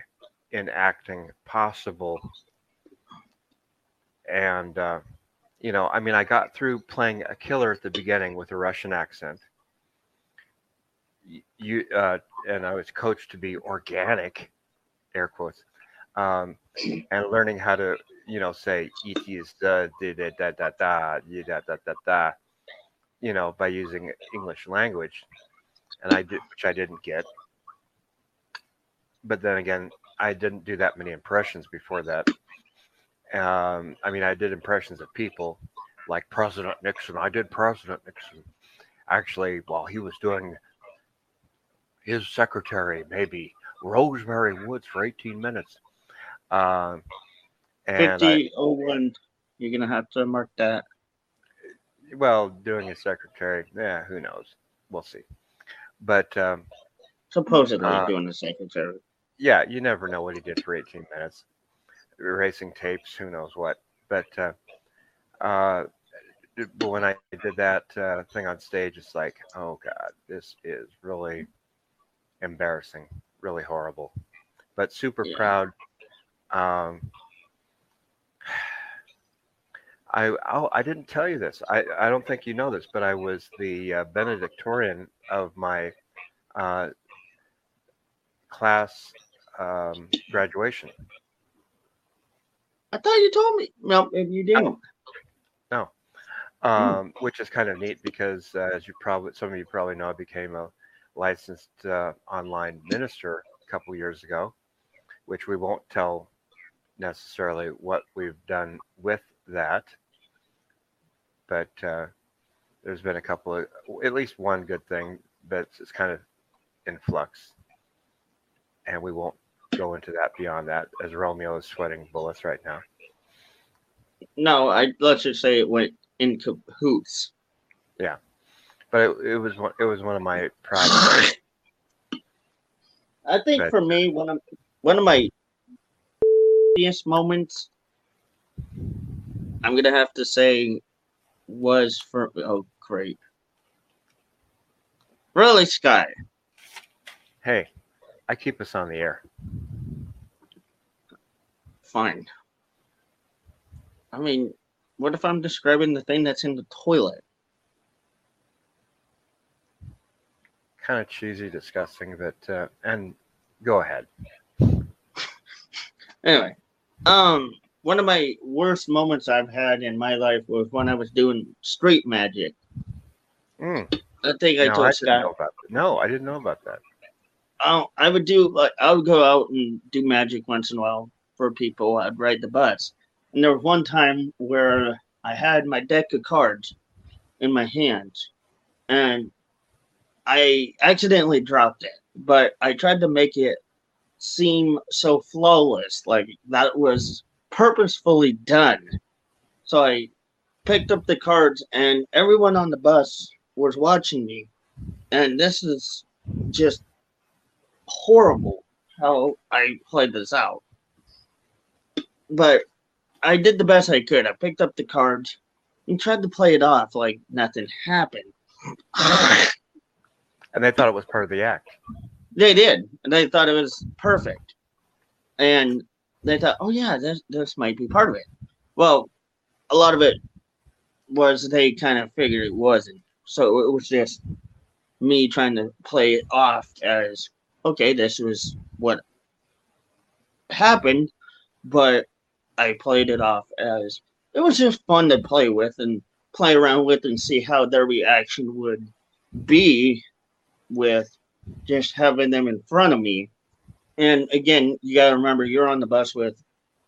in acting possible. And, uh, you know, I mean, I got through playing a killer at the beginning with a Russian accent. You uh, and I was coached to be organic, air quotes, um, and learning how to, you know, say "it is the da da da da da da da da da da," you know, by using English language, and I did, which I didn't get. But then again, I didn't do that many impressions before that. Um, I mean, I did impressions of people like President Nixon. I did President Nixon. Actually, while he was doing his secretary, maybe Rose Mary Woods for 18 minutes. Um, and I, 5001. You're going to have to mark that. well, doing a secretary, yeah, who knows? We'll see. But um, Supposedly Uh, doing the secretary. yeah, you never know what he did for 18 minutes. Erasing tapes, who knows what. But uh, uh, but when I did that uh, thing on stage, it's like, oh God, this is really embarrassing, really horrible. But super Yeah. proud. Um, I I'll, I didn't tell you this. I, I don't think you know this, but I was the uh, Benedictorian of my uh, class um, graduation. I thought you told me. No, if you didn't. No, um, which is kind of neat because, uh, as you probably some of you probably know, I became a licensed uh, online minister a couple years ago, which we won't tell necessarily what we've done with that, but uh, there's been a couple of at least one good thing that's it's kind of in flux, and we won't go into that beyond that as Romeo is sweating bullets right now. No, I let's just say it went in cahoots. Yeah, but it, it was one, it was one of my proud. I think Right. for me, one of one of my happiest moments, I'm gonna have to say, was for oh great, really Sky. Hey, I keep us on the air. Fine. I mean, what if I'm describing the thing that's in the toilet? Kind of cheesy, disgusting, but uh, and go ahead. [LAUGHS] Anyway, um, one of my worst moments I've had in my life was when I was doing street magic. Mm, I think I no, told I didn't Scott. know about that. No, I didn't know about that. I I would do like I would go out and do magic once in a while for people. I'd ride the bus, and there was one time where I had my deck of cards in my hands, and I accidentally dropped it. But I tried to make it seem so flawless, like that was purposefully done. So I picked up the cards, and everyone on the bus was watching me, and this is just horrible how I played this out. But I did the best I could. I picked up the cards and tried to play it off like nothing happened. [SIGHS] And they thought it was part of the act. they did. And they thought it was perfect. And they thought, oh yeah, this this might be part of it. Well, a lot of it was they kind of figured it wasn't. So it was just me trying to play it off as okay, this was what happened, but I played it off as it was just fun to play with and play around with and see how their reaction would be with just having them in front of me. And again, you got to remember you're on the bus with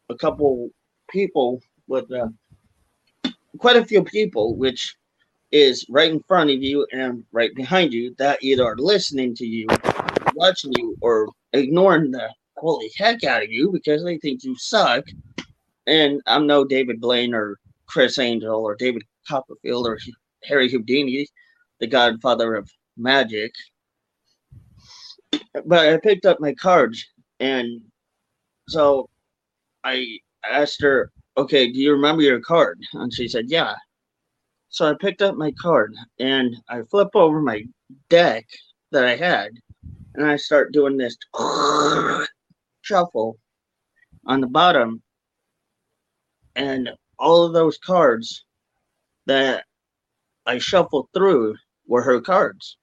a couple people with uh, quite a few people, which is right in front of you and right behind you that either are listening to you, watching you, or ignoring the holy heck out of you because they think you suck. And I'm no David Blaine or Criss Angel or David Copperfield or Harry Houdini, the godfather of magic. But I picked up my cards and so I asked her, okay, do you remember your card? And she said, yeah. So I picked up my card and I flip over my deck that I had and I start doing this [LAUGHS] shuffle on the bottom, and all of those cards that I shuffled through were her cards.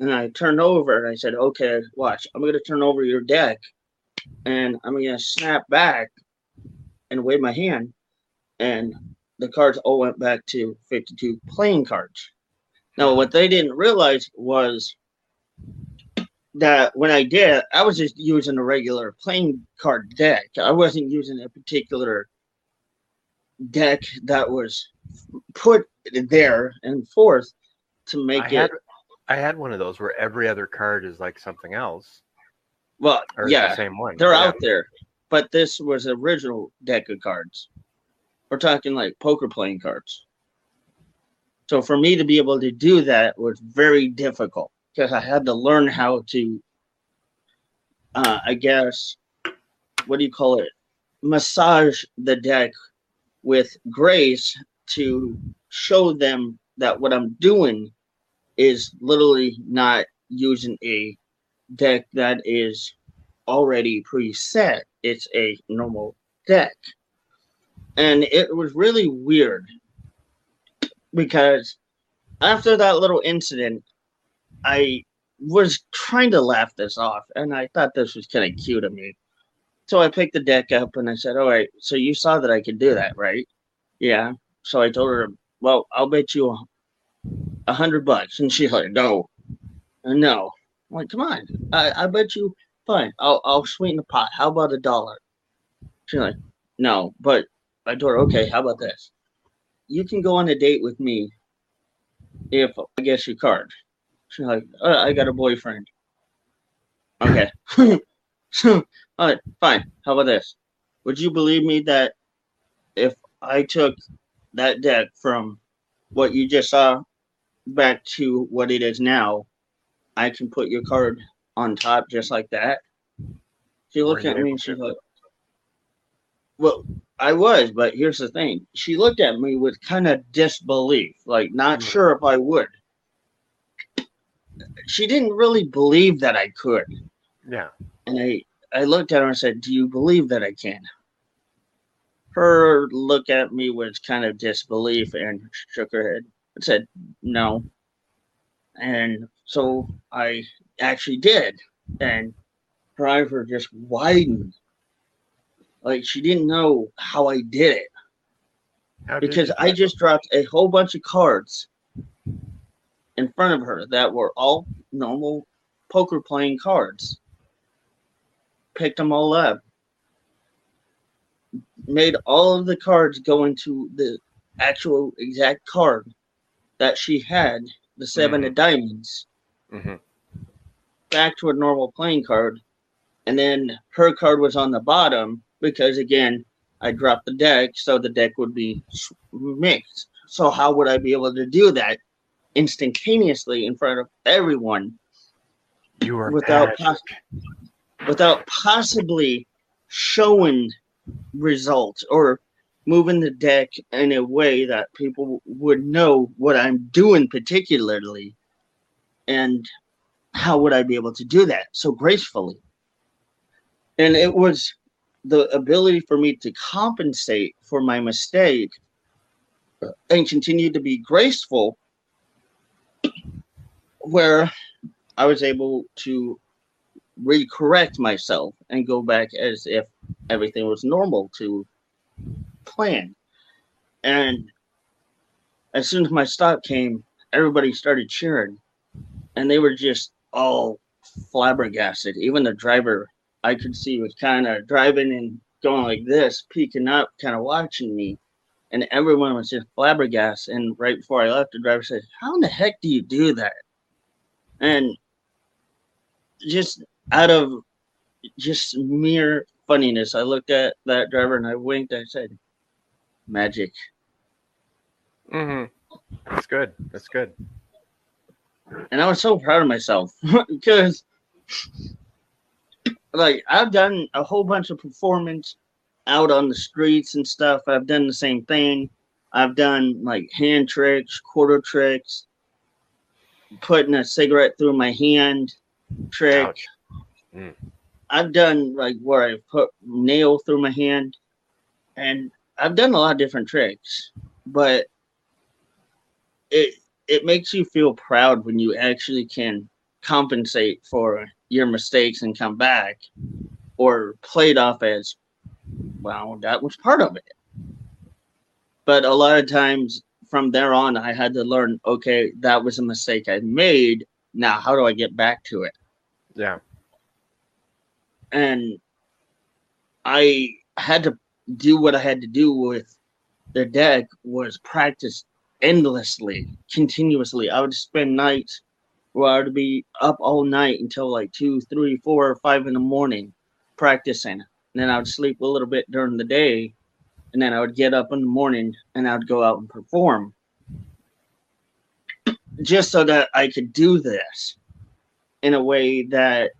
And I turned over and I said, Okay, watch, I'm going to turn over your deck and I'm going to snap back and wave my hand. And the cards all went back to 52 playing cards. Now, what they didn't realize was that when I did, I was just using a regular playing card deck. I wasn't using a particular deck that was put there and forth to make I it. had, I had one of those where every other card is like something else. well, yeah, the same one. they're Yeah. out there, but this was original deck of cards. We're talking like poker playing cards. So for me to be able to do that was very difficult because I had to learn how to, uh, I guess, what do you call it? Massage the deck with grace to show them that what I'm doing is literally not using a deck that is already preset. It's a normal deck. And it was really weird because after that little incident, I was trying to laugh this off and I thought this was kind of cute of me. So I picked the deck up and I said, All right, so you saw that I could do that, right? Yeah. So I told her, Well, I'll bet you a- hundred bucks. And she's like, No. No. I'm like, come on. I, I bet you fine. I'll I'll sweeten the pot. How about a dollar? She's like, no, but I told her, okay, how about this? You can go on a date with me if I guess your card. She's like, uh, I got a boyfriend. Okay. [LAUGHS] all right, fine. How about this? Would you believe me that if I took that deck from what you just saw back to what it is now, I can put your card on top just like that? She looked at me and she's like, Well, I was, but here's the thing. She looked at me with kind of disbelief, like not Hmm. sure if I would. She didn't really believe that I could. Yeah. And I, I looked at her and said, Do you believe that I can? Her look at me was kind of disbelief and shook her head said, No. And so I actually did. And her eyes were just widened. Like she didn't know how I did it How because you I just dropped a whole bunch of cards in front of her that were all normal poker playing cards. Picked them all up, made all of the cards go into the actual exact card that she had, the 7 of diamonds? Mhm. back to a normal playing card. And then her card was on the bottom because, again, I dropped the deck, so the deck would be mixed. So, how would I be able to do that instantaneously in front of everyone You are without pos- without possibly showing results or moving the deck in a way that people would know what I'm doing particularly and how would I be able to do that so gracefully. And it was the ability for me to compensate for my mistake and continue to be graceful where I was able to recorrect myself and go back as if everything was normal to plan. And as soon as my stop came, everybody started cheering and they were just all flabbergasted. Even the driver I could see was kind of driving and going like this, peeking up, kind of watching me. And everyone was just flabbergasted. And right before I left, the driver said, How in the heck do you do that? And just out of just mere funniness, I looked at that driver and I winked. I said, Magic. Mhm. That's good. That's good. and I was so proud of myself [LAUGHS] because, like, I've done a whole bunch of performance out on the streets and stuff. I've done the same thing. I've done like hand tricks, quarter tricks, putting a cigarette through my hand, trick. Mm. I've done like where I put nail through my hand, and I've done a lot of different tricks, but it it makes you feel proud when you actually can compensate for your mistakes and come back, or played off as, well, that was part of it. But a lot of times from there on, I had to learn, okay, that was a mistake I made. Now, how do I get back to it? Yeah. and I had to do what I had to do with the deck was practice endlessly, continuously. I would spend nights where I would be up all night until like two, three, four, or five in the morning practicing. And then I would sleep a little bit during the day, and then I would get up in the morning and I would go out and perform. Just so that I could do this in a way that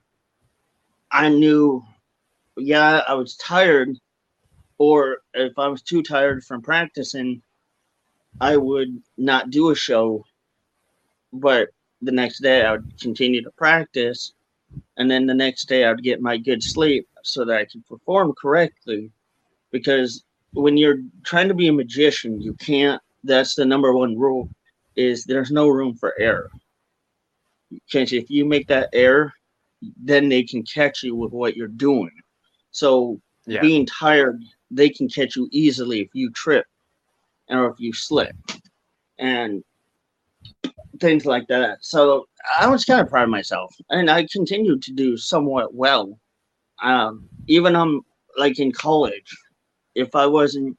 I knew, yeah, I was tired, or if I was too tired from practicing, I would not do a show. But the next day, I would continue to practice, and then the next day, I would get my good sleep so that I could perform correctly. Because when you're trying to be a magician, you can't. That's the number one rule: is there's no room for error. Because if you make that error, then they can catch you with what you're doing. So Yeah. being tired, they can catch you easily if you trip or if you slip and things like that. So I was kind of proud of myself and I continued to do somewhat well. Um, even um like in college, if I wasn't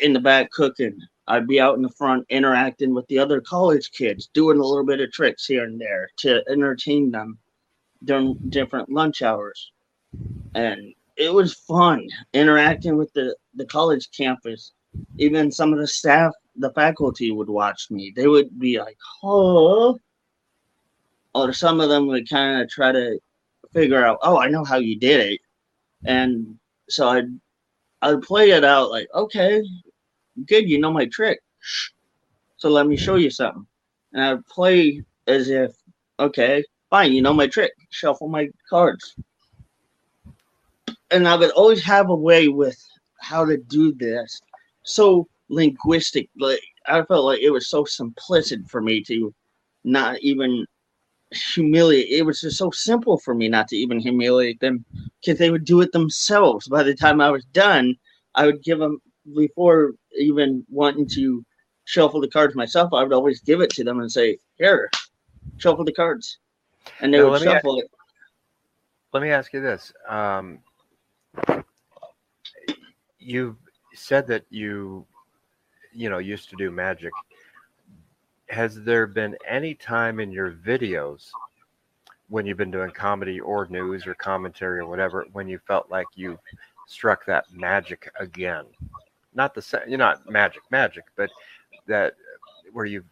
in the back cooking, I'd be out in the front interacting with the other college kids, doing a little bit of tricks here and there to entertain them during different lunch hours. And it was fun interacting with the, the college campus. Even some of the staff, the faculty would watch me. They would be like, oh. Or some of them would kind of try to figure out, oh, I know how you did it. And so I'd I'd play it out like, okay, good, you know my trick. So let me show you something. And I'd play as if, okay, fine, you know my trick. Shuffle my cards. And I would always have a way with how to do this. So linguistic, like I felt like it was so simplistic for me to not even humiliate. It was just so simple for me not to even humiliate them because they would do it themselves. By the time I was done, I would give them before even wanting to shuffle the cards myself. I would always give it to them and say, "Here, shuffle the cards," and they Now, would let me a- shuffle it. Let me ask you this. Um, you said that you, you know, used to do magic. Has there been any time in your videos when you've been doing comedy or news or commentary or whatever when you felt like you struck that magic again? Not the same, you're not magic, magic, but that where you've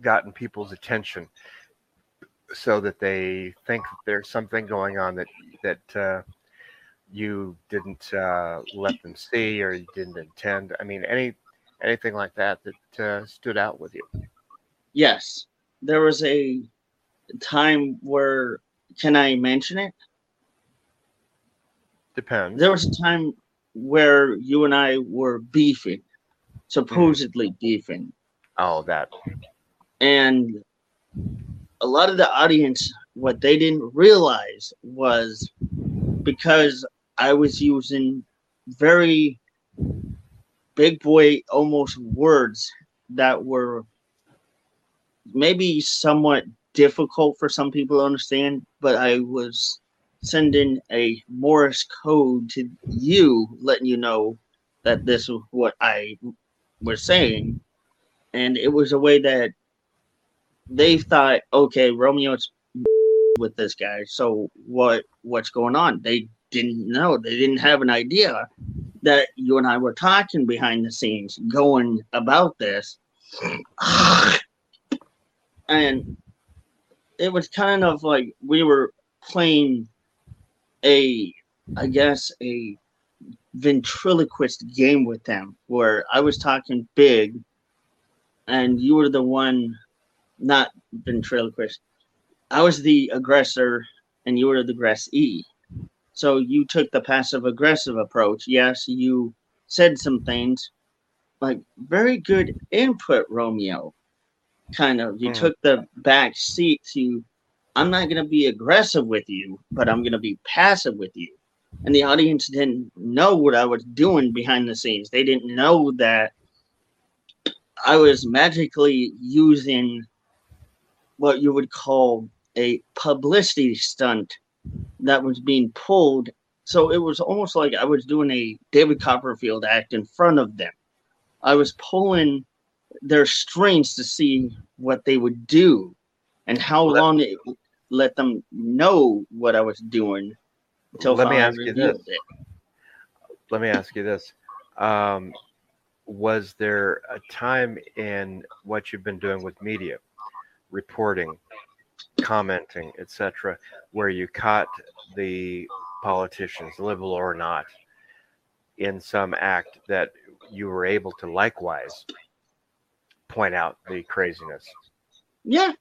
gotten people's attention so that they think there's something going on that that uh, you didn't uh, let [CLEARS THROAT] them see or you didn't intend. I mean, any anything like that that uh, stood out with you. Yes, there was a time where. Can I mention it? Depends. There was a time where you and I were beefing, supposedly beefing, Oh, that. and a lot of the audience what they didn't realize was because I was using very big boy almost words that were maybe somewhat difficult for some people to understand, but I was sending a Morse code to you, letting you know that this was what I was saying. And it was a way that they thought, okay, Romeo's [LAUGHS] with this guy. So what what's going on? They didn't know. They didn't have an idea that you and I were talking behind the scenes, going about this. [SIGHS] and it was kind of like we were playing a I guess a ventriloquist game with them where I was talking big and you were the one not ventriloquist I was the aggressor and you were the aggressee. So you took the passive aggressive approach. Yes, you said some things like very good input, Romeo. Kind of, you Mhm. took the back seat to, I'm not going to be aggressive with you, but I'm going to be passive with you. And the audience didn't know what I was doing behind the scenes. They didn't know that I was magically using what you would call a publicity stunt that was being pulled. So it was almost like I was doing a David Copperfield act in front of them. I was pulling their strings to see what they would do and how Let- long it let them know what I was doing until Let me ask you this. it. let me ask you this um, was there a time in what you've been doing with media reporting commenting etc where you caught the politicians liberal or not in some act that you were able to likewise point out the craziness. Yeah,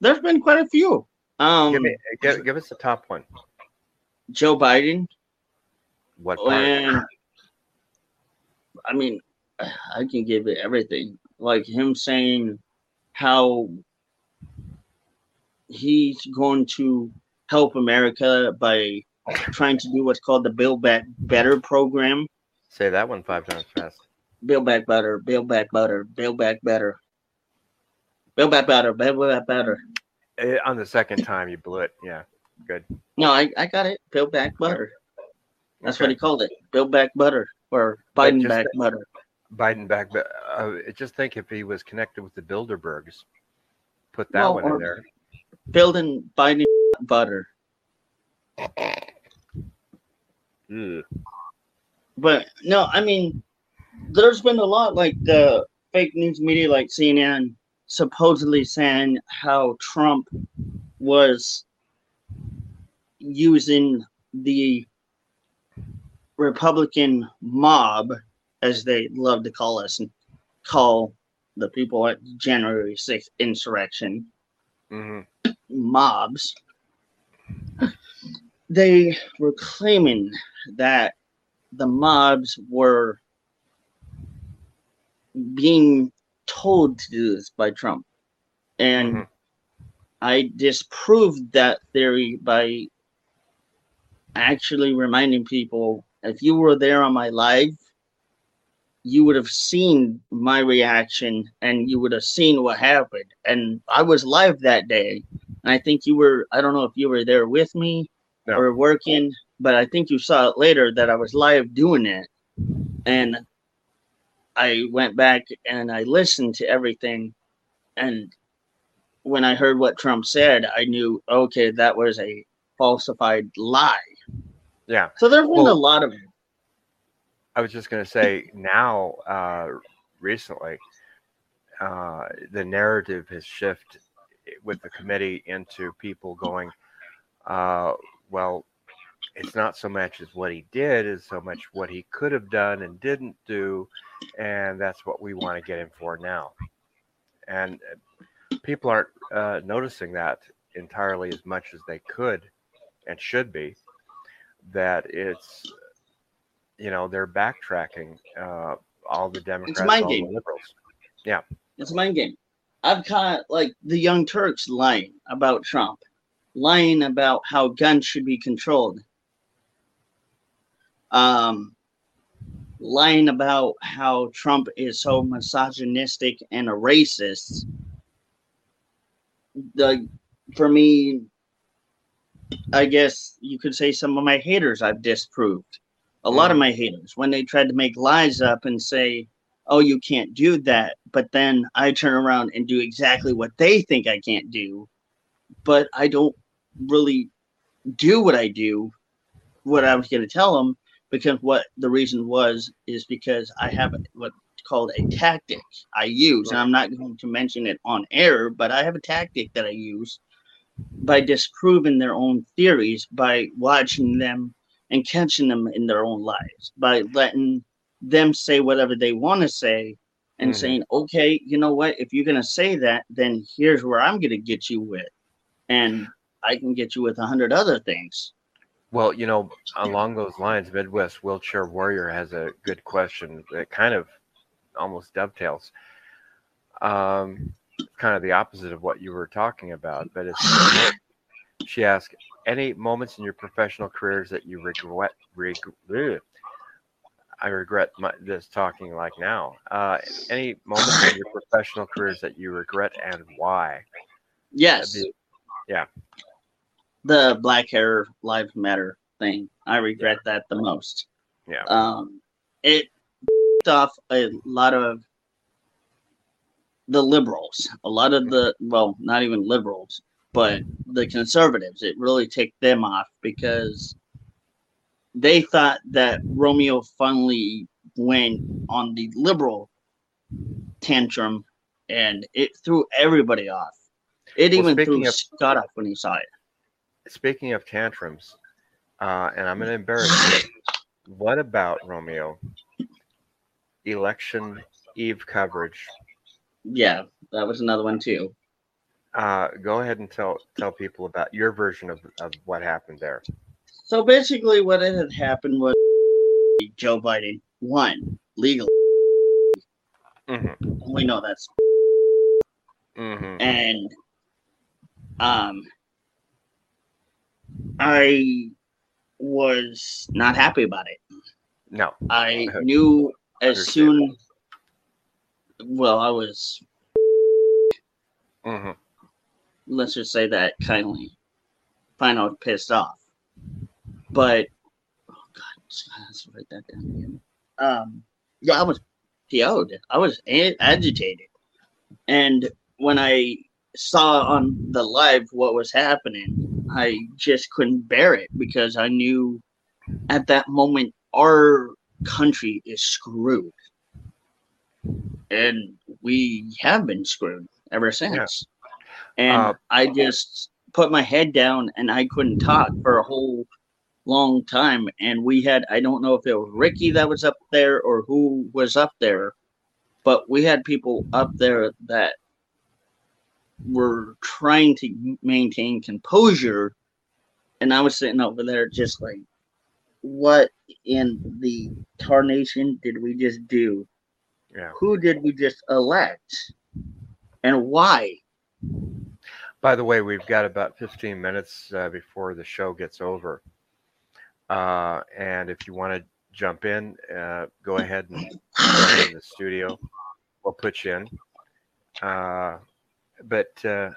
there's been quite a few. Um, give me give, give us the top one. Joe Biden, what part? and I mean, I can give it everything. Like him saying how he's going to help America by trying to do what's called the Build Back Better program. say that one five times fast Build back better, build back better, build back better. Build back better, build back better. Eh, on the second time you blew it yeah good No, I, I got it. Build back butter. That's what he called it. Build back butter or Biden back butter. Biden back, but uh, just think if he was connected with the Bilderbergs, put that Well, one in or- there. Building Biden butter. Ugh. But no, I mean, there's been a lot like the fake news media, like CNN, supposedly saying how Trump was using the Republican mob, as they love to call us, and call the people at January 6th insurrection Mhm. mobs. They were claiming that the mobs were being told to do this by Trump. And Mhm. I disproved that theory by actually reminding people if you were there on my live, you would have seen my reaction and you would have seen what happened. And I was live that day. And I think you were, I don't know if you were there with me No. or working, but I think you saw it later that I was live doing it. And I went back and I listened to everything. And when I heard what Trump said, I knew, okay, that was a falsified lie. Yeah, So there's been Well- a lot of I was just going to say now, uh, recently, uh, the narrative has shifted with the committee into people going, uh, well, it's not so much as what he did, as so much what he could have done and didn't do, and that's what we want to get him for now. And uh, people aren't uh, noticing that entirely as much as they could and should be. That it's you know they're backtracking uh, all the Democrats, it's mind all game. the liberals. Yeah, it's a mind game. I've caught like the Young Turks lying about Trump, lying about how guns should be controlled, um, lying about how Trump is so misogynistic and a racist. The for me, I guess you could say some of my haters I've disproved. A lot of my haters when they tried to make lies up and say oh, you can't do that. But then I turn around and do exactly what they think I can't do. But I don't really do what I do, what I was going to tell them, because what the reason was is because I have what's called a tactic I use. And I'm not going to mention it on air, but I have a tactic that I use by disproving their own theories by watching them and catching them in their own lives, by letting them say whatever they want to say and Mhm. saying, okay, you know what? If you're going to say that, then here's where I'm going to get you with. And I can get you with a hundred other things. Well, you know, along those lines, Midwest Wheelchair Warrior has a good question that kind of almost dovetails. Um, kind of the opposite of what you were talking about, but it's [LAUGHS] she asked any moments in your professional careers that you regret regret I regret my, this talking like now. Uh, any moments in your [LAUGHS] professional careers that you regret and why? Yes. Be- yeah. The black hair lives matter thing. I regret that the most. Yeah. Um, it [LAUGHS] off a lot of the liberals, a lot of the well, not even liberals, but the conservatives. It really ticked them off because they thought that Romeo finally went on the liberal tantrum, and it threw everybody off. It Well, even threw of- Scott off when he saw it. Speaking of tantrums, uh, and I'm going to embarrass you. [LAUGHS] What about Romeo? Election eve coverage. Yeah, that was another one too. Uh, go ahead and tell tell people about your version of, of what happened there. So basically, what had happened was Joe Biden won legally. Mm-hmm. We know that's Mm-hmm. and um, I was not happy about it. No. I knew as soon. Well, I was. Mm-hmm. Let's just say that kindly, find out pissed off. But oh god, let's write that down again. Um, yeah, I was PO'd. I was agitated, and when I saw on the live what was happening, I just couldn't bear it because I knew at that moment our country is screwed, and we have been screwed ever since. And Uh, I just put my head down and I couldn't talk for a whole long time. And we had, I don't know if it was Ricky that was up there or who was up there, but we had people up there that were trying to maintain composure. And I was sitting over there just like, what in the tarnation did we just do? Yeah. Who did we just elect? And why? By the way, we've got about 15 minutes uh, before the show gets over. Uh, and if you want to jump in, uh, go ahead and in the studio. We'll put you in. Uh, but uh,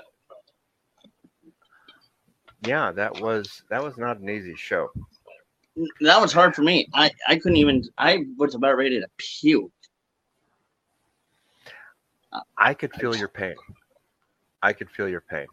yeah, that was that was not an easy show. that was hard for me. I I couldn't even. I was about ready to puke. I could feel your pain. I could feel your pain.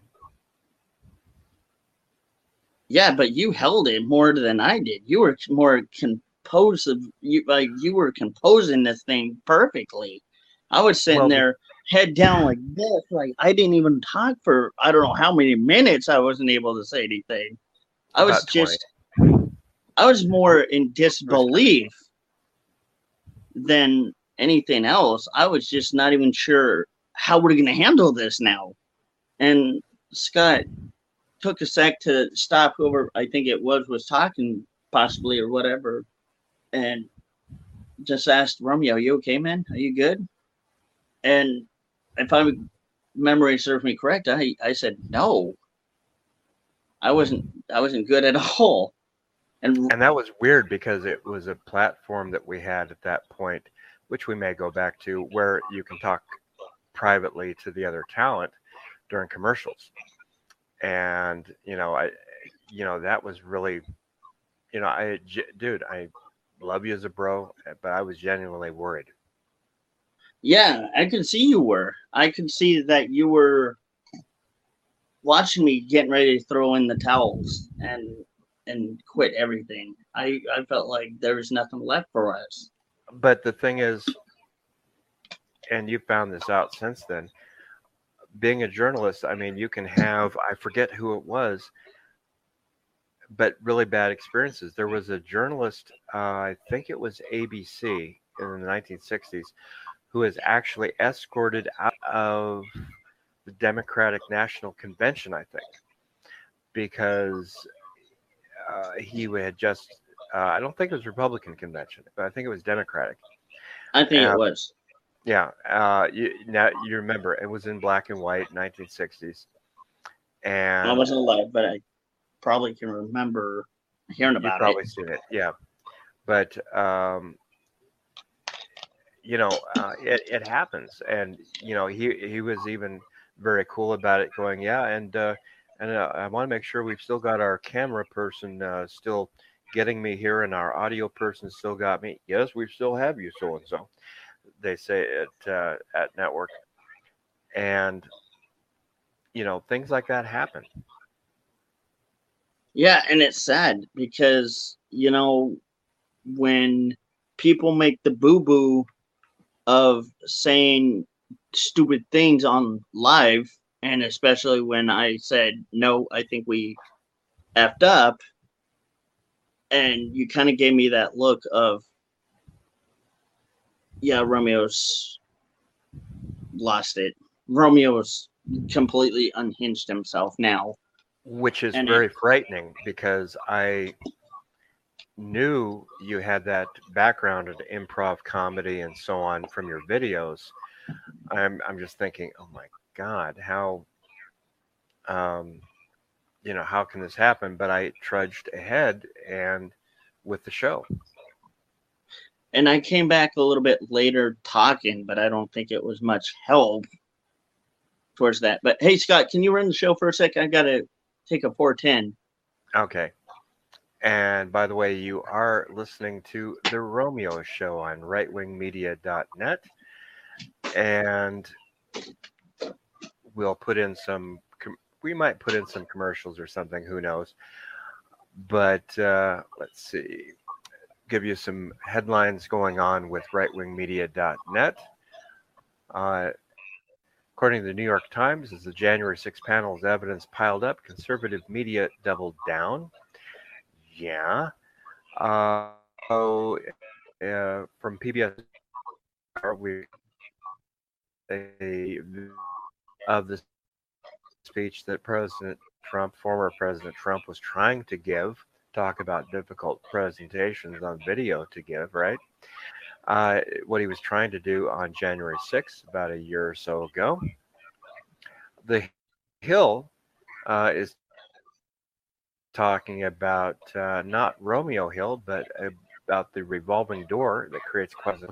Yeah, but you held it more than I did. You were more composed. Of, you like you were composing this thing perfectly. I was sitting Well, there, head down like this. Like I didn't even talk for I don't know how many minutes. I wasn't able to say anything. I was About 20. just. I was more in disbelief than anything else. I was just not even sure how we're going to handle this now. And Scott took a sec to stop whoever I think it was was talking, possibly or whatever, and just asked Romeo, "Are "You okay, man? Are you good?" And if I memory serves me correct, I I said no. I wasn't I wasn't good at [LAUGHS] all. And And that was weird because it was a platform that we had at that point, which we may go back to, where you can talk privately to the other talent during commercials. And you know, I, you know, that was really, you know, I, dude, I love you as a bro, but I was genuinely worried. Yeah, I can see you were. I can see that you were watching me getting ready to throw in the towels and and quit everything. I I felt like there was nothing left for us. But the thing is, and you found this out since then, being a journalist, I mean, you can have, I forget who it was, but really bad experiences. There was a journalist, uh, I think it was ABC in the 1960s, who was actually escorted out of the Democratic National Convention, I think, because uh, he had just, uh, I don't think it was Republican convention, but I think it was Democratic. I think Yeah. it was. Yeah. Uh, you, now you remember it was in black and white, 1960s. And I wasn't alive, but I probably can remember hearing about probably it. seen it, yeah. But um, you know, uh, it, it happens, and you know, he he was even very cool about it, going, yeah, and uh, and uh, I want to make sure we've still got our camera person uh, still getting me here, and our audio person still got me. Yes, we still have you, so and so. They say at uh, at network, and you know, things like that happen. Yeah, and it's sad because you know when people make the boo boo of saying stupid things on live, and especially when I said no, I think we effed up, and you kind of gave me that look of yeah, Romeo's lost it. Romeo's completely unhinged himself now. which is And it- very frightening because I knew you had that background of improv comedy and so on from your videos. I'm I'm just thinking, oh my god, how um you know, how can this happen? But I trudged ahead and with the show. And I came back a little bit later talking, but I don't think it was much help towards that. But hey, Scott, can you run the show for a second? I gotta take a 410. Okay. And by the way, you are listening to the Romeo Show on rightwingmedia.net. And we'll put in some, we might put in some commercials or something, who knows. But uh, let's see, give you some headlines going on with rightwingmedia.net. Uh, According to the New York Times, as the January 6 panel's evidence piled up, conservative media doubled down. Yeah. Uh, oh, uh, from PBS, we a of the speech that President Trump, former President Trump, was trying to give. Talk about difficult presentations on video to give, right? uh, what he was trying to do on January 6th, about a year or so ago. The Hill uh, is talking about uh, not Romeo Hill, but about the revolving door that creates quasi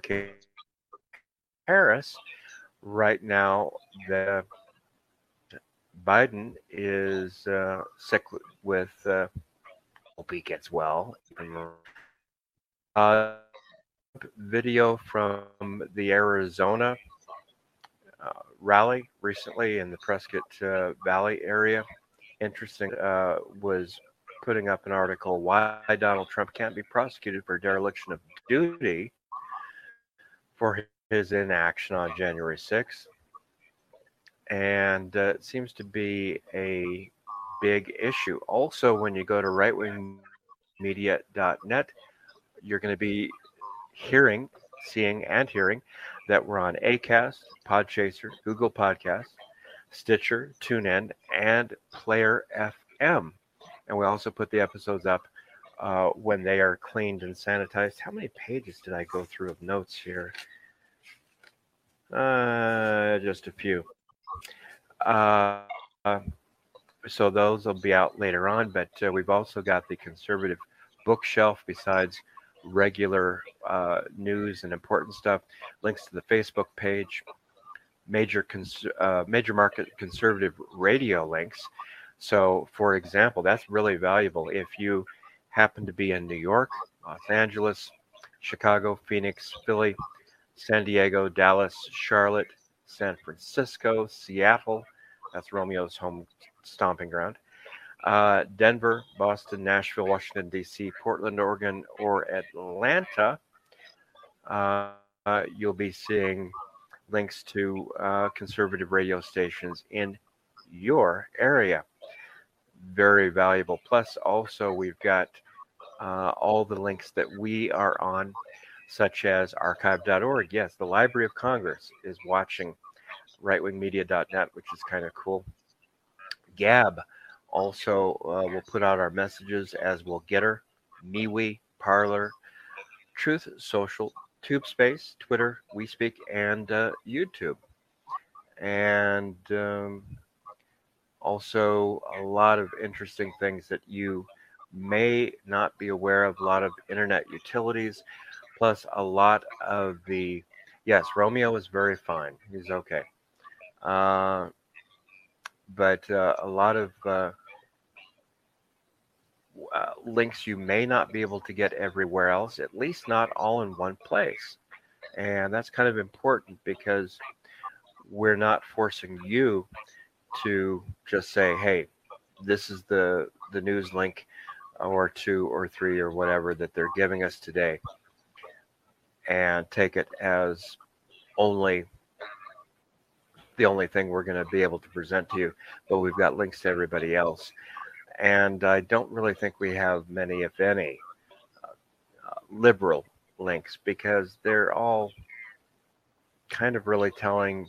Harris. Right now, the Biden is uh, sick with. Hope he gets well. Uh, video from the Arizona uh, rally recently in the Prescott uh, Valley area. Interesting uh, was putting up an article why Donald Trump can't be prosecuted for dereliction of duty for his inaction on January 6th. And uh, it seems to be a big issue. Also, when you go to rightwingmedia.net, you're going to be hearing, seeing, and hearing that we're on Acast, Podchaser, Google Podcasts, Stitcher, TuneIn, and Player FM. And we also put the episodes up uh, when they are cleaned and sanitized. How many pages did I go through of notes here? Uh, just a few. Uh, so those will be out later on, but uh, we've also got the conservative bookshelf besides regular uh, news and important stuff, links to the Facebook page, major cons- uh, major market conservative radio links. So, for example, that's really valuable if you happen to be in New York, Los Angeles, Chicago, Phoenix, Philly, San Diego, Dallas, Charlotte, San Francisco, Seattle. That's Romeo's home stomping ground uh, Denver, Boston, Nashville, Washington, D.C., Portland, Oregon, or Atlanta, uh, you'll be seeing links to uh, conservative radio stations in your area. Very valuable. Plus, also, we've got uh, all the links that we are on, such as archive.org. Yes, the Library of Congress is watching rightwingmedia.net, which is kind of cool. Gab, Also, uh, we'll put out our messages as we'll get her. MeWe, Parler, Truth Social, Tube Space, Twitter, We Speak, and uh, YouTube. And um, also a lot of interesting things that you may not be aware of. A lot of internet utilities, plus a lot of the. Yes, Romeo is very fine. He's okay. Uh, but uh, a lot of uh, uh, links you may not be able to get everywhere else, at least not all in one place. And that's kind of important because we're not forcing you to just say, hey, this is the, the news link or two or three or whatever that they're giving us today and take it as only the only thing we're going to be able to present to you, but we've got links to everybody else and I don't really think we have many, if any, uh, liberal links because they're all kind of really telling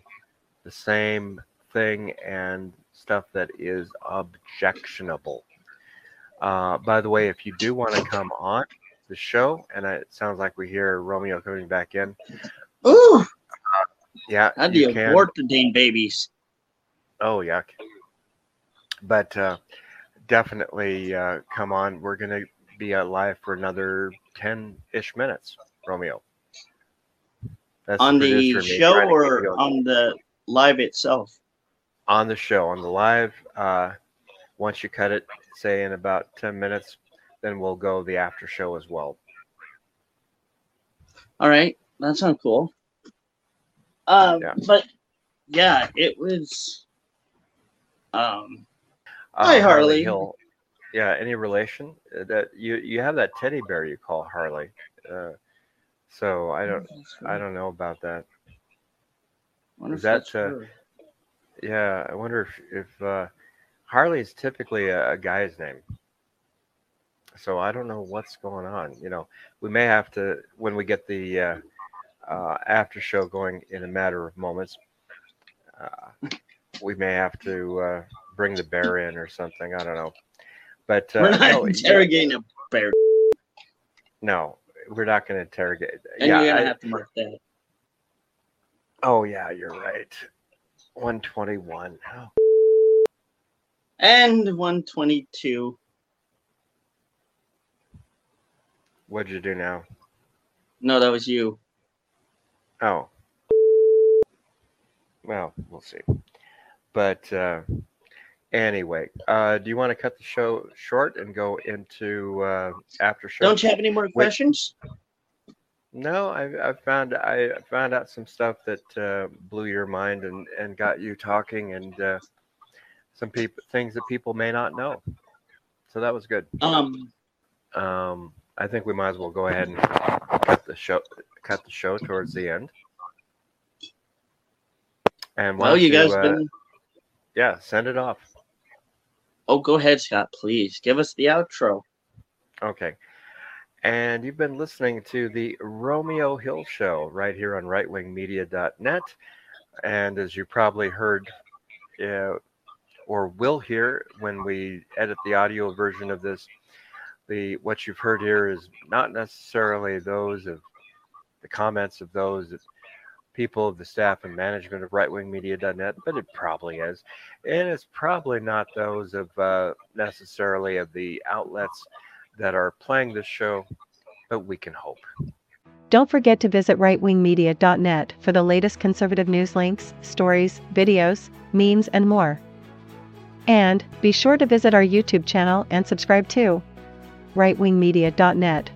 the same thing and stuff that is objectionable. Uh, by the way, if you do want to come on the show, and it sounds like we hear Romeo coming back in. Ooh, yeah, I'd be abort the Dane babies. Oh yuck! But uh, definitely uh, come on. We're going to be live for another 10 ish minutes, Romeo. That's on the show or on the live itself? On the show, on the live. Uh, once you cut it, say in about 10 minutes, then we'll go the after show as well. All right. That sounds cool. Um, yeah. But yeah, it was. Um, uh, Hi, Harley. Hill. Yeah, any relation? Uh, that you you have that teddy bear you call Harley. Uh, so I don't I don't know about that. Is that uh, yeah? I wonder if if uh, Harley is typically a, a guy's name. So I don't know what's going on. You know, we may have to when we get the uh, after show going in a matter of moments. Uh, we may have to uh, bring the bear in or something. I don't know. But uh, we're not no, interrogating a bear. No, we're not going to interrogate. And yeah, you're gonna I, have to mark that. Oh yeah, you're right. One twenty one. Oh. And one twenty two. What'd you do now? No, that was you. Oh. Well, we'll see. But uh, Anyway, uh, do you want to cut the show short and go into uh, after show? Don't you have any more questions? No, I, I found I found out some stuff that uh, blew your mind and, and got you talking, and uh, some people things that people may not know. So that was good. Um, um, I think we might as well go ahead and cut the show cut the show towards the end. And well, you guys uh, been yeah, send it off. Oh, go ahead, Scott, please. Give us the outro. Okay. And you've been listening to the Romeo Hill Show right here on rightwingmedia.net. And as you probably heard uh, or will hear when we edit the audio version of this, the what you've heard here is not necessarily those of the comments of those people of the staff and management of rightwingmedia.net, but it probably is. And it's probably not those of uh, necessarily of the outlets that are playing this show, but we can hope. Don't forget to visit rightwingmedia.net for the latest conservative news links, stories, videos, memes, and more. And be sure to visit our YouTube channel and subscribe to rightwingmedia.net.